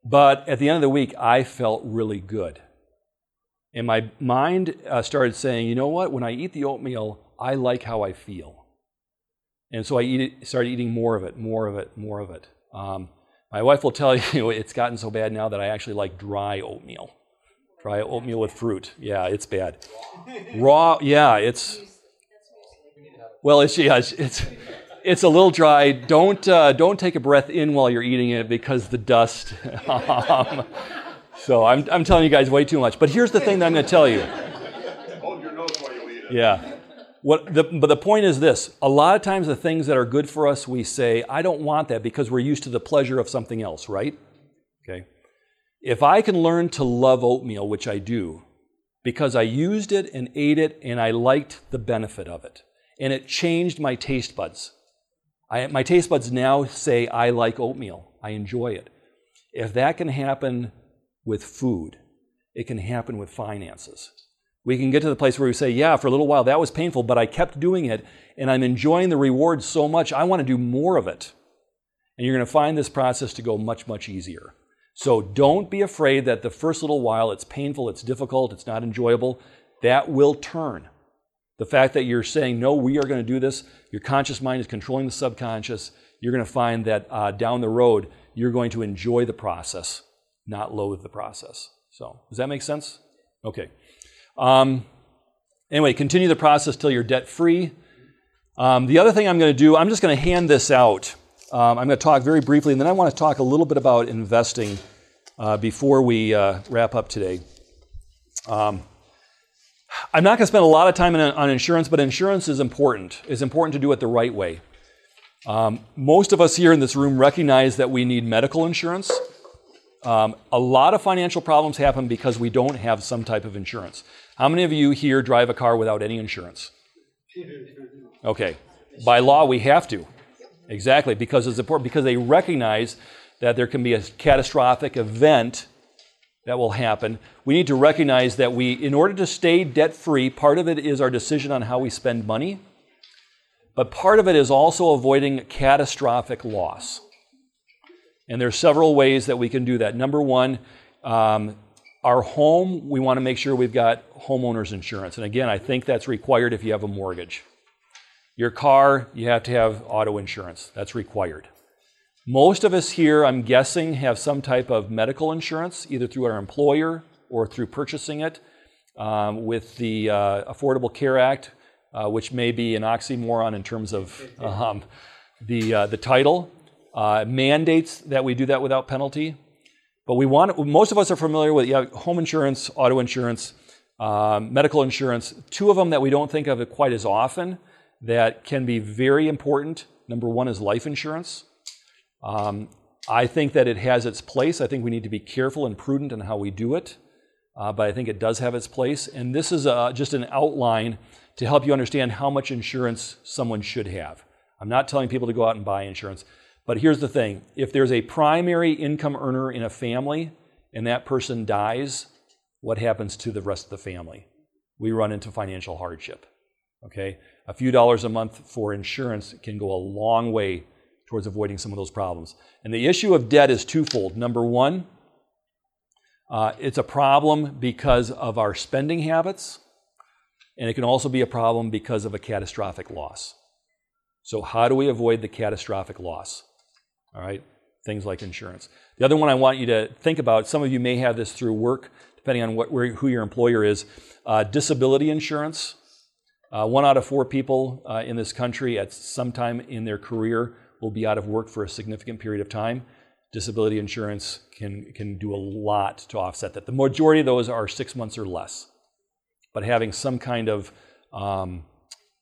But at the end of the week, I felt really good. And my mind uh, started saying, you know what? When I eat the oatmeal, I like how I feel. And so I eat it, started eating more of it, more of it, more of it. Um, my wife will tell you it's gotten so bad now that I actually like dry oatmeal. Dry oatmeal with fruit. Yeah, it's bad. Raw, yeah, it's. Well, it's yeah, it's it's, it's a little dry. Don't uh, don't take a breath in while you're eating it because the dust. um, so I'm I'm telling you guys way too much. But here's the thing that I'm going to tell you. Hold your nose while you eat it. Yeah. What the, but the point is this a lot of times, the things that are good for us, we say, I don't want that because we're used to the pleasure of something else, right? Okay. If I can learn to love oatmeal, which I do, because I used it and ate it and I liked the benefit of it, and it changed my taste buds. I, my taste buds now say, I like oatmeal, I enjoy it. If that can happen with food, it can happen with finances. We can get to the place where we say, yeah, for a little while that was painful, but I kept doing it and I'm enjoying the reward so much, I want to do more of it. And you're going to find this process to go much, much easier. So don't be afraid that the first little while it's painful, it's difficult, it's not enjoyable. That will turn. The fact that you're saying, no, we are going to do this, your conscious mind is controlling the subconscious, you're going to find that uh, down the road, you're going to enjoy the process, not loathe the process. So, does that make sense? Okay. Um, anyway, continue the process till you're debt free. Um, the other thing I'm going to do, I'm just going to hand this out. Um, I'm going to talk very briefly, and then I want to talk a little bit about investing uh, before we uh, wrap up today. Um, I'm not going to spend a lot of time in, on insurance, but insurance is important. It's important to do it the right way. Um, most of us here in this room recognize that we need medical insurance. Um, a lot of financial problems happen because we don't have some type of insurance. How many of you here drive a car without any insurance? Okay. By law, we have to. Exactly, because it's important, because they recognize that there can be a catastrophic event that will happen. We need to recognize that we, in order to stay debt free, part of it is our decision on how we spend money, but part of it is also avoiding catastrophic loss. And there are several ways that we can do that. Number one, um, our home, we want to make sure we've got homeowners insurance. And again, I think that's required if you have a mortgage. Your car, you have to have auto insurance. That's required. Most of us here, I'm guessing, have some type of medical insurance, either through our employer or through purchasing it. Um, with the uh, Affordable Care Act, uh, which may be an oxymoron in terms of um, the, uh, the title, uh, mandates that we do that without penalty. But we want, most of us are familiar with yeah, home insurance, auto insurance, um, medical insurance. Two of them that we don't think of it quite as often that can be very important. Number one is life insurance. Um, I think that it has its place. I think we need to be careful and prudent in how we do it, uh, but I think it does have its place. And this is uh, just an outline to help you understand how much insurance someone should have. I'm not telling people to go out and buy insurance, but here's the thing if there's a primary income earner in a family and that person dies, what happens to the rest of the family? We run into financial hardship. Okay? A few dollars a month for insurance can go a long way towards avoiding some of those problems. And the issue of debt is twofold. Number one, uh, it's a problem because of our spending habits, and it can also be a problem because of a catastrophic loss. So, how do we avoid the catastrophic loss? All right, things like insurance. The other one I want you to think about, some of you may have this through work, depending on what, where, who your employer is, uh, disability insurance. Uh, one out of four people uh, in this country at some time in their career will be out of work for a significant period of time. Disability insurance can, can do a lot to offset that. The majority of those are six months or less. But having some kind of um,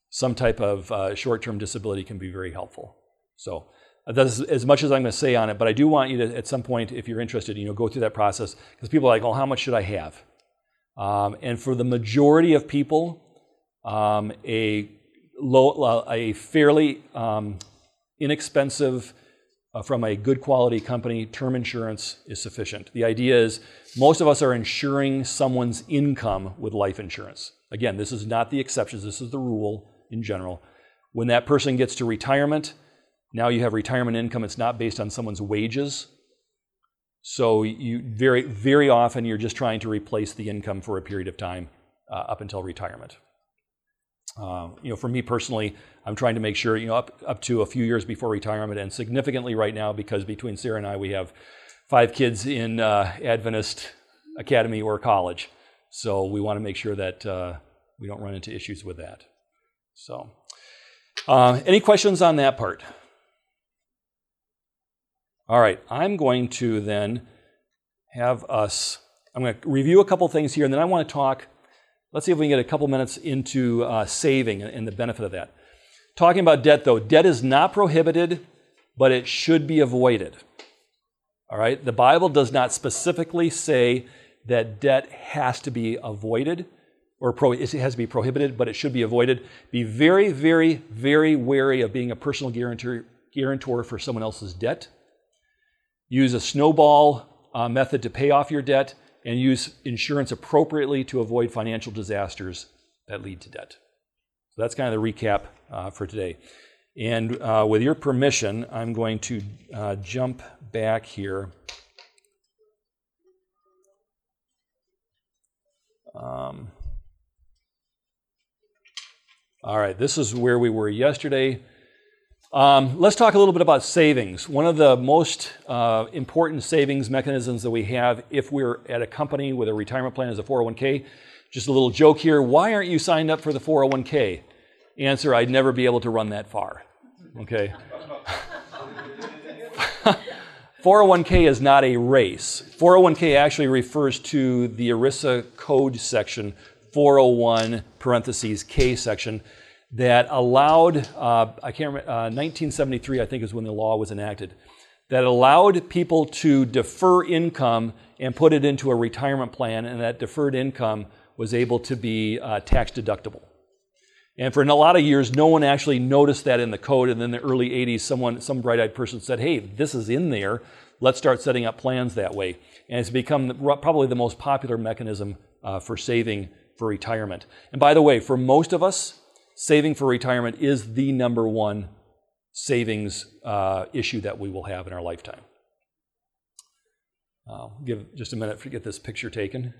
some type of uh, short-term disability can be very helpful. So uh, that's as much as I'm going to say on it. But I do want you to, at some point, if you're interested, you know, go through that process because people are like, "Oh, how much should I have?" Um, and for the majority of people, um, a low, uh, a fairly um, inexpensive, uh, from a good quality company, term insurance is sufficient. The idea is most of us are insuring someone's income with life insurance. Again, this is not the exceptions, this is the rule in general. When that person gets to retirement, now you have retirement income. It's not based on someone's wages. So you very, very often you're just trying to replace the income for a period of time uh, up until retirement. Uh, you know, for me personally, I'm trying to make sure, you know, up, up to a few years before retirement and significantly right now because between Sarah and I, we have five kids in uh, Adventist academy or college. So we want to make sure that uh, we don't run into issues with that. So, uh, any questions on that part? All right, I'm going to then have us, I'm going to review a couple things here, and then I want to talk Let's see if we can get a couple minutes into uh, saving and the benefit of that. Talking about debt, though, debt is not prohibited, but it should be avoided. All right? The Bible does not specifically say that debt has to be avoided or pro- it has to be prohibited, but it should be avoided. Be very, very, very wary of being a personal guarantor, guarantor for someone else's debt. Use a snowball uh, method to pay off your debt and use insurance appropriately to avoid financial disasters that lead to debt. So that's kind of the recap uh, for today. And uh, with your permission, I'm going to uh, jump back here. Um, all right, this is where we were yesterday. Um, let's talk a little bit about savings. One of the most uh, important savings mechanisms that we have if we're at a company with a retirement plan is a 401k. Just a little joke here. Why aren't you signed up for the 401k? Answer I'd never be able to run that far. Okay. 401k is not a race. 401k actually refers to the ERISA code section 401 parentheses K section that allowed, uh, I can't remember, uh, 1973, I think is when the law was enacted, that allowed people to defer income and put it into a retirement plan, and that deferred income was able to be uh, tax deductible. And for a lot of years, no one actually noticed that in the code. And then in the early 80s, someone, some bright-eyed person said, "Hey, this is in there. Let's start setting up plans that way." And it's become probably the most popular mechanism uh, for saving for retirement. And by the way, for most of us, saving for retirement is the number one savings uh, issue that we will have in our lifetime. I'll give just a minute to get this picture taken.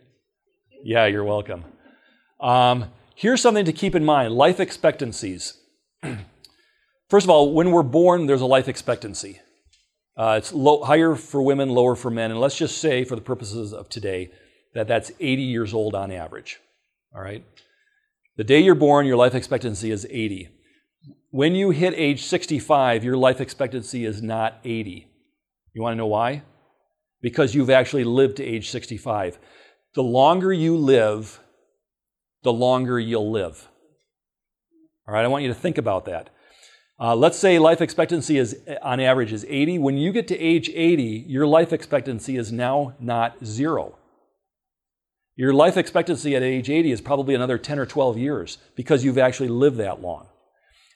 Yeah, you're welcome. Um, here's something to keep in mind life expectancies. First of all, when we're born, there's a life expectancy. Uh, it's low, higher for women, lower for men. And let's just say, for the purposes of today, that that's 80 years old on average. All right? The day you're born, your life expectancy is 80. When you hit age 65, your life expectancy is not 80. You want to know why? Because you've actually lived to age 65. The longer you live, the longer you'll live. All right, I want you to think about that. Uh, let's say life expectancy is on average is 80. When you get to age 80, your life expectancy is now not zero. Your life expectancy at age 80 is probably another 10 or 12 years because you've actually lived that long.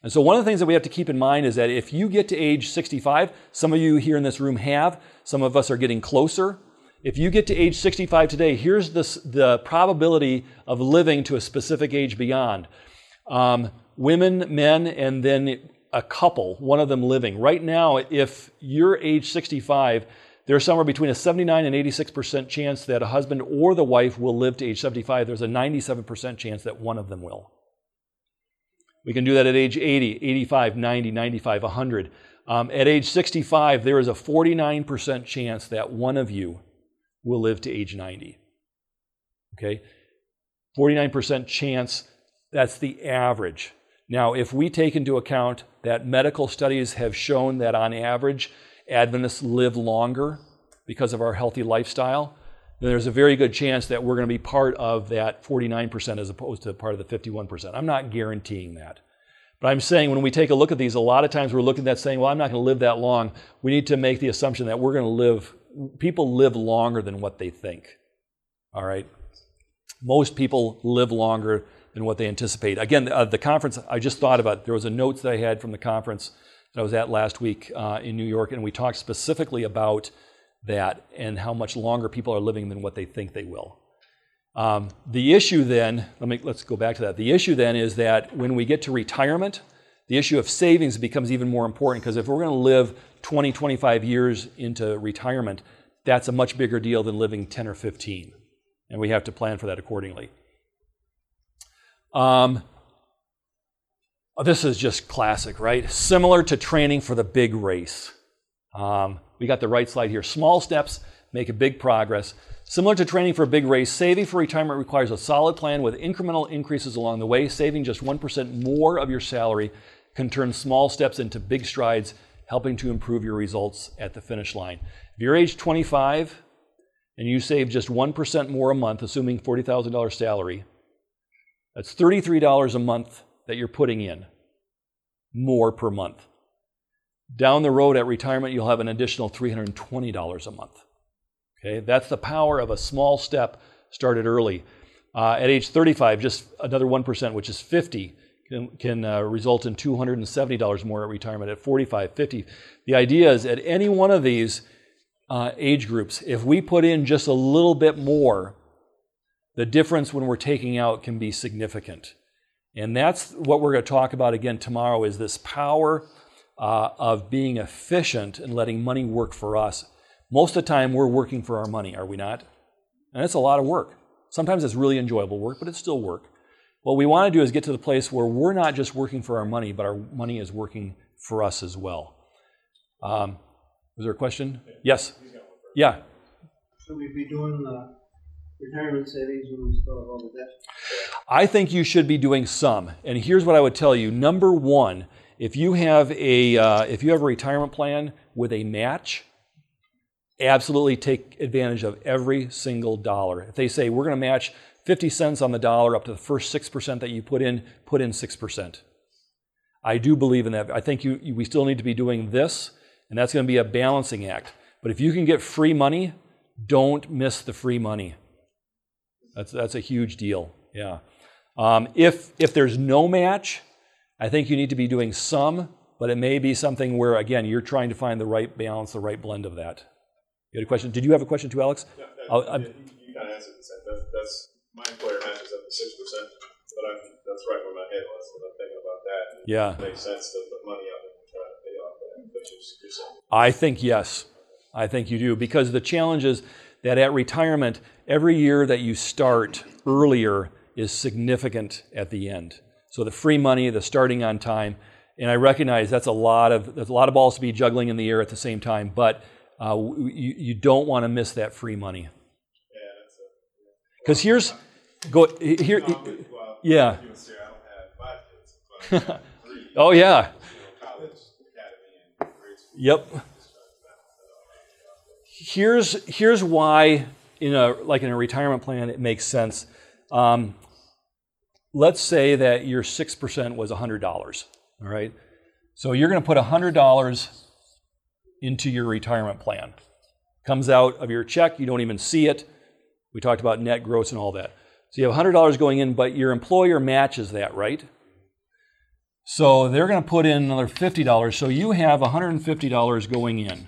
And so, one of the things that we have to keep in mind is that if you get to age 65, some of you here in this room have, some of us are getting closer. If you get to age 65 today, here's this, the probability of living to a specific age beyond. Um, women, men, and then a couple, one of them living. Right now, if you're age 65, there's somewhere between a 79 and 86% chance that a husband or the wife will live to age 75. There's a 97% chance that one of them will. We can do that at age 80, 85, 90, 95, 100. Um, at age 65, there is a 49% chance that one of you will live to age 90. Okay? 49% chance, that's the average. Now, if we take into account that medical studies have shown that on average, Adventists live longer because of our healthy lifestyle, then there's a very good chance that we're going to be part of that 49% as opposed to part of the 51%. I'm not guaranteeing that. But I'm saying when we take a look at these, a lot of times we're looking at saying, well, I'm not going to live that long. We need to make the assumption that we're going to live, people live longer than what they think. All right? Most people live longer than what they anticipate. Again, uh, the conference, I just thought about, there was a note that I had from the conference that I was at last week uh, in New York, and we talked specifically about that and how much longer people are living than what they think they will. Um, the issue then, let me, let's go back to that. The issue then is that when we get to retirement, the issue of savings becomes even more important because if we're going to live 20, 25 years into retirement, that's a much bigger deal than living 10 or 15. And we have to plan for that accordingly. Um, this is just classic, right? Similar to training for the big race. Um, we got the right slide here. Small steps make a big progress. Similar to training for a big race, saving for retirement requires a solid plan with incremental increases along the way. Saving just 1% more of your salary can turn small steps into big strides, helping to improve your results at the finish line. If you're age 25 and you save just 1% more a month, assuming $40,000 salary, that's $33 a month that you're putting in more per month. Down the road at retirement, you'll have an additional $320 a month. Okay, that's the power of a small step started early. Uh, at age 35, just another 1%, which is 50, can, can uh, result in $270 more at retirement. At 45, 50. The idea is at any one of these uh, age groups, if we put in just a little bit more, the difference when we're taking out can be significant. And that's what we're going to talk about again tomorrow is this power uh, of being efficient and letting money work for us most of the time, we're working for our money, are we not? And it's a lot of work. Sometimes it's really enjoyable work, but it's still work. What we want to do is get to the place where we're not just working for our money, but our money is working for us as well. Um, was there a question? Yes. Yeah. Should we be doing the retirement savings when we still have all the debt? I think you should be doing some. And here's what I would tell you. Number one, if you have a uh, if you have a retirement plan with a match, absolutely take advantage of every single dollar. If they say we're going to match 50 cents on the dollar up to the first 6% that you put in, put in 6%. I do believe in that. I think you, we still need to be doing this, and that's going to be a balancing act. But if you can get free money, don't miss the free money. That's, that's a huge deal. Yeah. Um, if, if there's no match, I think you need to be doing some, but it may be something where, again, you're trying to find the right balance, the right blend of that. You had a question? Did you have a question too, Alex? Yeah, that, yeah, you, kind of answered the same. That, that's my employer matches up to six percent, but I'm, that's right where my head was when I'm thinking about that. yeah, it makes sense to put money up and try to pay off that. But you're. I think yes, I think you do because the challenge is that at retirement, every year that you start earlier is significant at the end. So the free money, the starting on time, And I recognize that's a lot of there's a lot of balls to be juggling in the air at the same time, but uh, you, you don't want to miss that free money. That's. Because here's go here. No, I'm with- well, yeah. you would say I don't have five kids, but I have three. Oh yeah. College, academy, and grade school. Yep. Here's here's why in a like in a retirement plan it makes sense. Um, let's say that your six percent was hundred dollars. All right. So you're going to put hundred dollars into your retirement plan. Comes out of your check. You don't even see it. We talked about net gross and all that. So you have hundred dollars going in, but your employer matches that, right? So they're going to put in another $50. So you have $150 going in.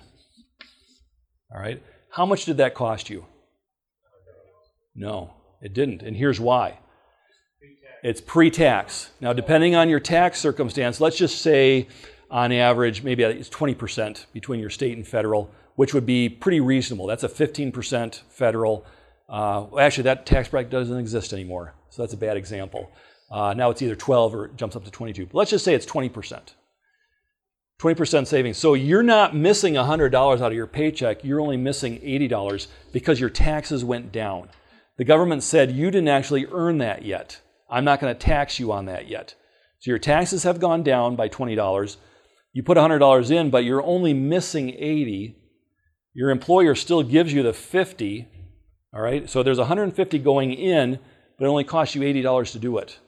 All right. How much did that cost you? No, it didn't. And here's why it's pre tax. Now, depending on your tax circumstance, let's just say on average, maybe it's 20% between your state and federal, which would be pretty reasonable. That's a 15% federal. Uh, actually, that tax bracket doesn't exist anymore. So that's a bad example. Uh, now it's either 12 or it jumps up to 22. But let's just say it's 20%. 20% savings. So you're not missing $100 out of your paycheck. You're only missing $80 because your taxes went down. The government said you didn't actually earn that yet. I'm not going to tax you on that yet. So your taxes have gone down by $20. You put $100 in, but you're only missing 80. Your employer still gives you the 50. All right? So there's 150 going in, but it only costs you $80 to do it.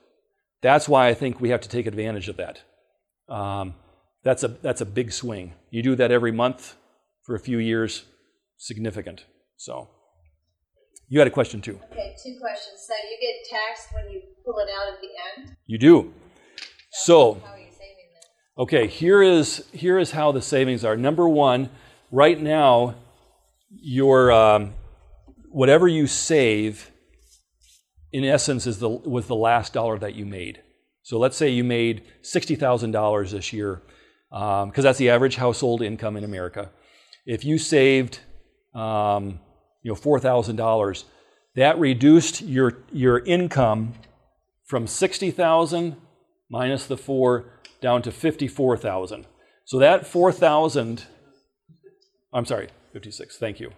That's why I think we have to take advantage of that. Um, that's a that's a big swing. You do that every month for a few years, significant. So, you had a question too. Okay, two questions. So you get taxed when you pull it out at the end? You do. So, How are you saving that? okay, here is here is how the savings are. Number one, right now, your um, whatever you save, in essence, is the was the last dollar that you made. So let's say you made sixty thousand dollars this year, because that's the average household income in America. If you saved, um, you know, four thousand dollars, that reduced your your income from sixty thousand minus the four down to fifty-four thousand. So that four thousand, I'm sorry, fifty-six. Thank you.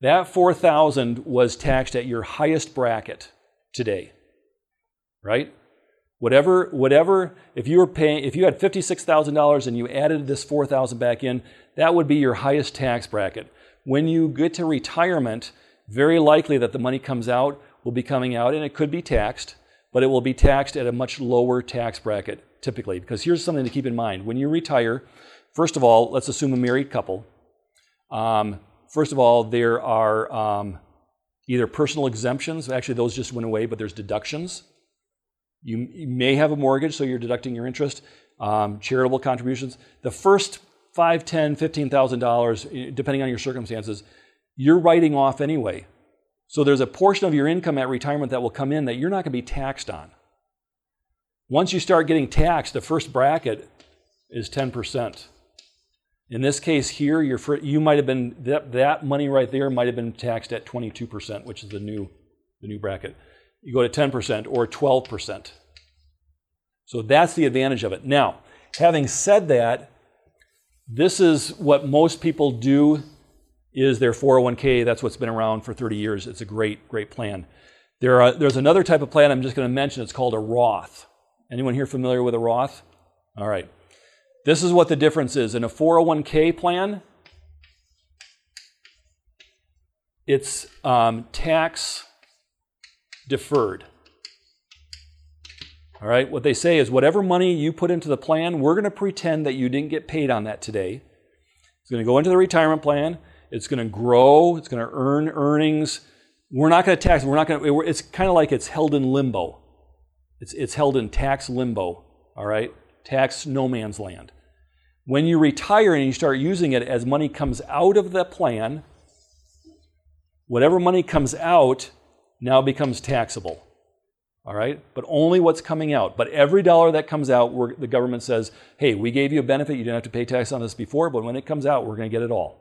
That four thousand was taxed at your highest bracket today, right? Whatever, whatever. If you were paying, if you had fifty-six thousand dollars and you added this four thousand back in, that would be your highest tax bracket. When you get to retirement, very likely that the money comes out will be coming out, and it could be taxed, but it will be taxed at a much lower tax bracket typically. Because here's something to keep in mind: when you retire, first of all, let's assume a married couple. Um, first of all, there are um, either personal exemptions. Actually, those just went away, but there's deductions. You, may have a mortgage, so you're deducting your interest. Um, charitable contributions. The first five, ten, fifteen thousand dollars, depending on your circumstances, you're writing off anyway. So there's a portion of your income at retirement that will come in that you're not going to be taxed on. Once you start getting taxed, the first bracket is 10%. In this case here, your you might have been that, that money right there might have been taxed at 22%, which is the new the new bracket. You go to 10% or 12%. So that's the advantage of it. Now, having said that, this is what most people do is their 401k. That's what's been around for 30 years. It's a great, great plan. There are, there's another type of plan I'm just going to mention. It's called a Roth. Anyone here familiar with a Roth? All right. This is what the difference is. In a 401k plan, it's um, tax deferred. All right, what they say is whatever money you put into the plan, we're going to pretend that you didn't get paid on that today. It's going to go into the retirement plan. It's going to grow. It's going to earn earnings. We're not going to tax. We're not going to. It's kind of like it's held in limbo. It's it's held in tax limbo. All right, tax no man's land. When you retire and you start using it as money comes out of the plan, whatever money comes out now becomes taxable. All right? But only what's coming out. But every dollar that comes out, the government says, hey, we gave you a benefit. You didn't have to pay tax on this before, but when it comes out, we're going to get it all.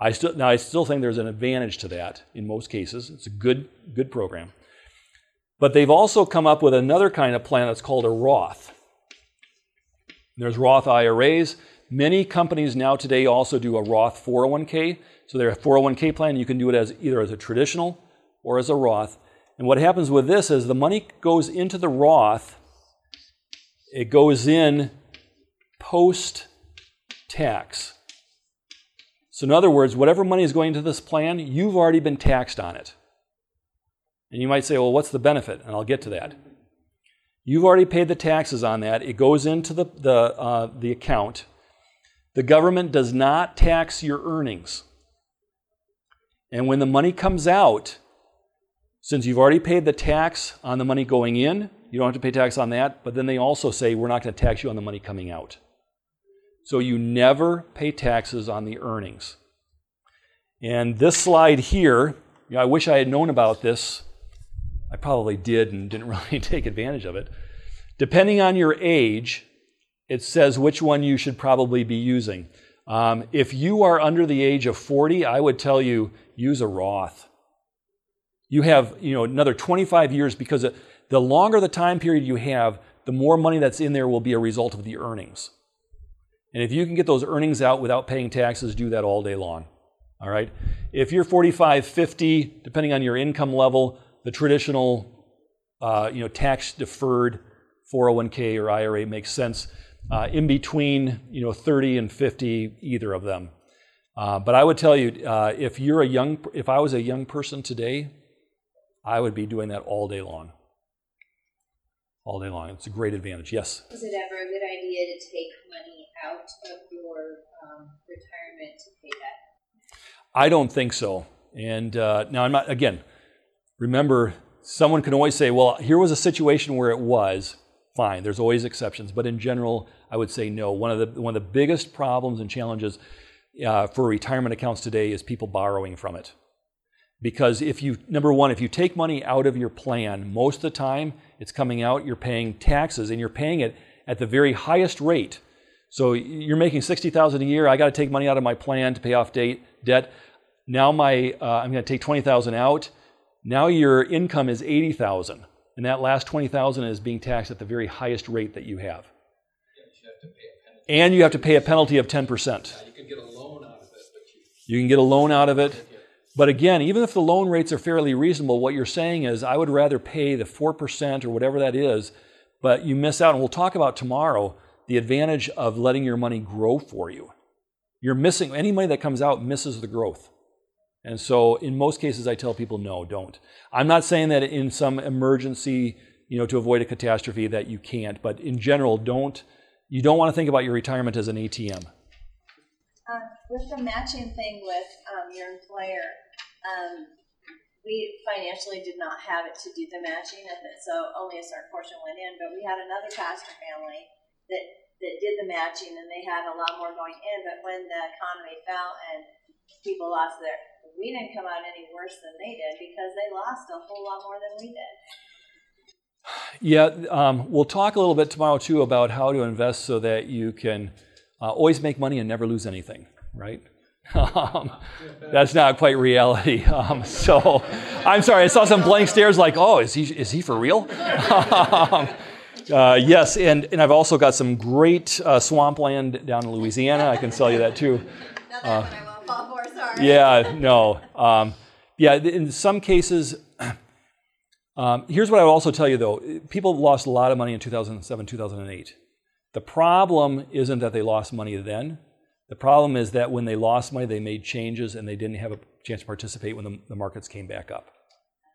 I still, now, I still think there's an advantage to that in most cases. It's a good, good program. But they've also come up with another kind of plan that's called a Roth. There's Roth IRAs. Many companies now today also do a Roth 401k. So their 401k plan, you can do it as either as a traditional or as a Roth. And what happens with this is the money goes into the Roth, it goes in post tax. So, in other words, whatever money is going into this plan, you've already been taxed on it. And you might say, well, what's the benefit? And I'll get to that. You've already paid the taxes on that. It goes into the, the, uh, the account. The government does not tax your earnings. And when the money comes out, since you've already paid the tax on the money going in, you don't have to pay tax on that, but then they also say we're not going to tax you on the money coming out. So you never pay taxes on the earnings. And this slide here, you know, I wish I had known about this. I probably did and didn't really take advantage of it. Depending on your age, it says which one you should probably be using. Um, if you are under the age of 40, I would tell you use a Roth. You have you know another 25 years because the longer the time period you have, the more money that's in there will be a result of the earnings. And if you can get those earnings out without paying taxes, do that all day long. All right? If you're 45, 50, depending on your income level, the traditional uh, you know tax deferred 401k or IRA makes sense. Uh, in between, you know, 30 and 50, either of them. Uh, but I would tell you, uh, if you're a young, if I was a young person today, I would be doing that all day long. All day long. It's a great advantage. Yes. Is it ever a good idea to take money out of your um, retirement to pay that? I don't think so. And uh, now I'm not. Again, remember, someone can always say, "Well, here was a situation where it was." Fine. There's always exceptions, but in general, I would say no. One of the one of the biggest problems and challenges uh, for retirement accounts today is people borrowing from it. Because if you number one, if you take money out of your plan, most of the time it's coming out, you're paying taxes, and you're paying it at the very highest rate. So you're making sixty thousand a year. I got to take money out of my plan to pay off date, debt. Now my uh, I'm going to take twenty thousand out. Now your income is eighty thousand, and that last twenty thousand is being taxed at the very highest rate that you have and you have to pay a penalty of 10%. You can get a loan out of it, but again, even if the loan rates are fairly reasonable, what you're saying is, I would rather pay the 4% or whatever that is, but you miss out. And we'll talk about tomorrow the advantage of letting your money grow for you. You're missing, any money that comes out misses the growth. And so in most cases, I tell people, no, don't. I'm not saying that in some emergency, you know, to avoid a catastrophe that you can't, but in general, don't you don't want to think about your retirement as an ATM. Uh, with the matching thing with um, your employer, um, we financially did not have it to do the matching, and so only a certain portion went in. But we had another pastor family that that did the matching, and they had a lot more going in. But when the economy fell and people lost their, we didn't come out any worse than they did because they lost a whole lot more than we did. Yeah, um, we'll talk a little bit tomorrow too about how to invest so that you can uh, always make money and never lose anything, right? Um, that's not quite reality. Um, so I'm sorry, I saw some blank stares like, oh, is he, is he for real? um, uh, yes, and, and I've also got some great uh, swampland down in Louisiana. I can sell you that too. Now that one I won't fall for, sorry. Yeah, no. Um, yeah, in some cases, um, here's what I will also tell you though people lost a lot of money in 2007, 2008. The problem isn't that they lost money then. The problem is that when they lost money, they made changes and they didn't have a chance to participate when the, the markets came back up.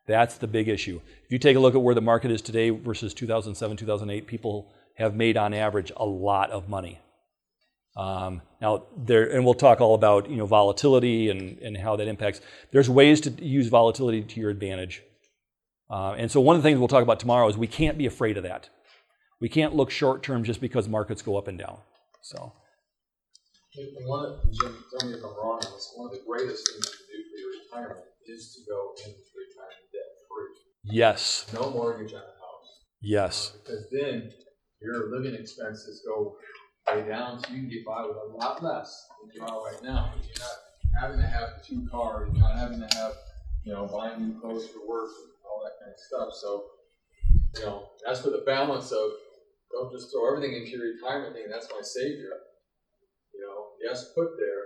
That's the big issue. If you take a look at where the market is today versus 2007, 2008, people have made on average a lot of money. Um, now, there, and we'll talk all about you know volatility and, and how that impacts. There's ways to use volatility to your advantage. Uh, and so one of the things we'll talk about tomorrow is we can't be afraid of that. We can't look short term just because markets go up and down. So. And one of, Jim, tell me if I'm wrong on this, one of the greatest things to do for your retirement is to go into retirement debt free. Yes. No mortgage on the house. Yes. Uh, because then your living expenses go way down, so you can get by with a lot less than you are right now. You're not having to have two cars, you're not having to have, you know, buying new clothes for work and all that kind of stuff. So, you know, that's for the balance of don't just throw everything into your retirement thing. That's my savior. Yes, put there,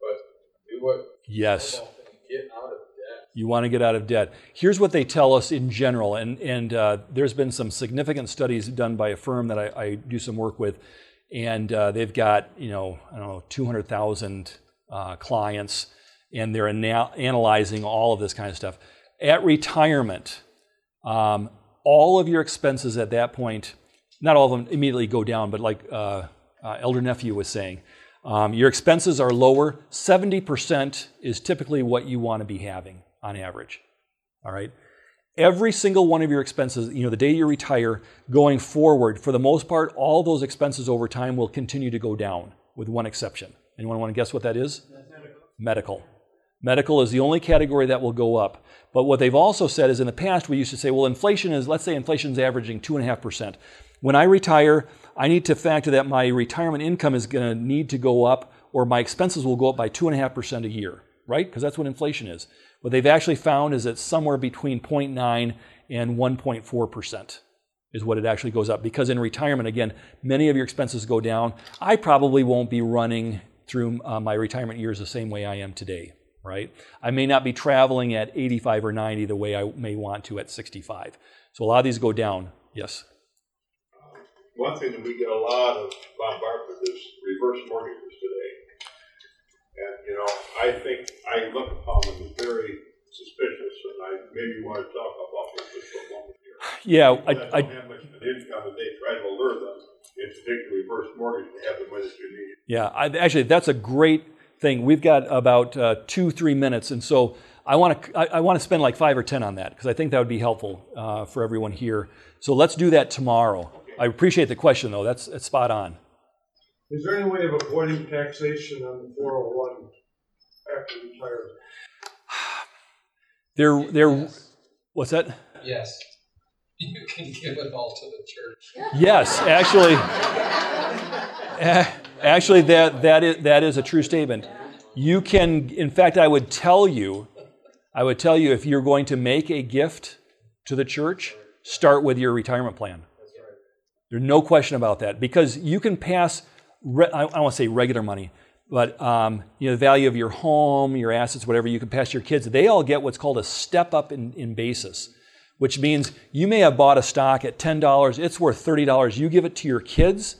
but do what. Yes. Get out of debt. You want to get out of debt. Here's what they tell us in general, and and uh, there's been some significant studies done by a firm that I, I do some work with, and uh, they've got you know I don't know 200,000 uh, clients, and they're ana- analyzing all of this kind of stuff. At retirement, um, all of your expenses at that point, not all of them immediately go down, but like uh, uh, Elder Nephew was saying, um, your expenses are lower. 70% is typically what you want to be having on average. All right? Every single one of your expenses, you know, the day you retire, going forward, for the most part, all those expenses over time will continue to go down, with one exception. Anyone want to guess what that is? Medical. Medical is the only category that will go up. But what they've also said is in the past, we used to say, well, inflation is, let's say inflation is averaging 2.5%. When I retire, I need to factor that my retirement income is going to need to go up or my expenses will go up by 2.5% a year, right? Because that's what inflation is. What they've actually found is that somewhere between 0.9 and 1.4% is what it actually goes up. Because in retirement, again, many of your expenses go down. I probably won't be running through uh, my retirement years the same way I am today, right? I may not be traveling at 85 or 90 the way I may want to at 65. So a lot of these go down. Yes. One thing that we get a lot of bombardment is reverse mortgages today. And, you know, I think, I look upon them as very suspicious, and I maybe want to talk about this for a moment here. Yeah, People I, I, don't have much of an income, and they try to allure them into taking reverse mortgage to have the money that you need. Yeah, I, actually, that's a great thing. We've got about uh, two, three minutes, and so I want to I, I want to spend like five or ten on that because I think that would be helpful uh, for everyone here. So let's do that tomorrow. I appreciate the question, though. That's, that's spot on. Is there any way of avoiding taxation on the four oh one after retirement? There, there. What's that? Yes. You can give it all to the church. Yes, actually, actually, that that is that is a true statement. You can, in fact, I would tell you, I would tell you if you're going to make a gift to the church, start with your retirement plan. There's no question about that because you can pass. Re- I, don't want to say regular money, but um, you know the value of your home, your assets, whatever you can pass your kids. They all get what's called a step up in, in basis, which means you may have bought a stock at ten dollars. It's worth thirty dollars. You give it to your kids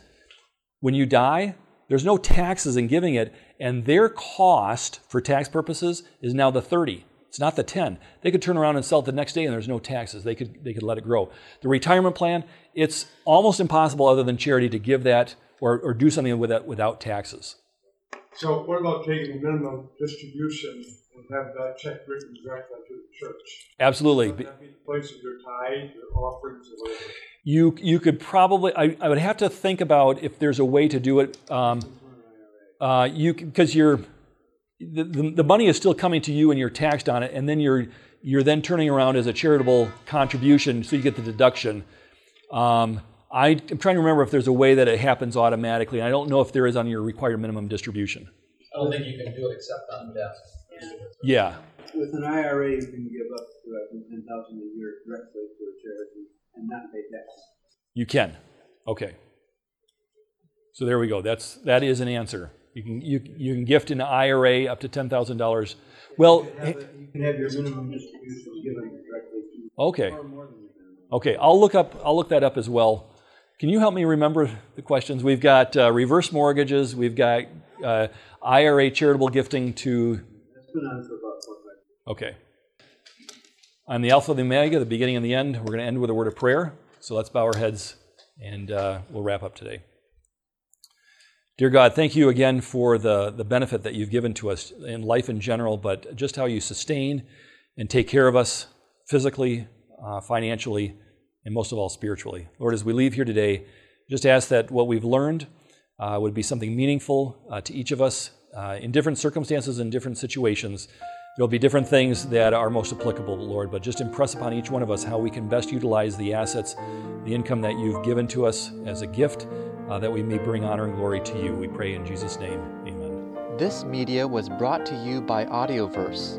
when you die. There's no taxes in giving it, and their cost for tax purposes is now the thirty. It's not the 10. They could turn around and sell it the next day and there's no taxes. They could, they could let it grow. The retirement plan, it's almost impossible other than charity to give that or, or do something with that without taxes. So what about taking minimum distribution and have that check written directly to the church? Absolutely. Would that be the place of your tithe, your offerings, or whatever? You, you could probably, I, I would have to think about if there's a way to do it. Um, uh, you Because you're, the, the, the money is still coming to you and you're taxed on it, and then you're, you're then turning around as a charitable contribution so you get the deduction. Um, I, am trying to remember if there's a way that it happens automatically. I don't know if there is on your required minimum distribution. I don't think you can do it except on death. Yeah. With an IRA, you can give up to, I think, ten thousand a year directly to a charity and not pay tax. You can. Okay. So there we go. That's that is an answer. You can you, you can gift an IRA up to ten thousand dollars. Well, You have, it- you can have your minimum distribution given directly to. okay, Okay. I'll look up I'll look that up as well. Can you help me remember the questions? We've got uh, reverse mortgages. We've got uh, IRA charitable gifting to. On. Okay. I'm the Alpha, the Omega, the beginning and the end. We're going to end with a word of prayer. So let's bow our heads and uh, we'll wrap up today. Dear God, thank you again for the, the benefit that you've given to us in life in general, but just how you sustain and take care of us physically, uh, financially, and most of all, spiritually. Lord, as we leave here today, just ask that what we've learned uh, would be something meaningful uh, to each of us uh, in different circumstances and different situations. There'll be different things that are most applicable, Lord, but just impress upon each one of us how we can best utilize the assets, the income that you've given to us as a gift, uh, that we may bring honor and glory to you. We pray in Jesus' name. Amen. This media was brought to you by Audioverse,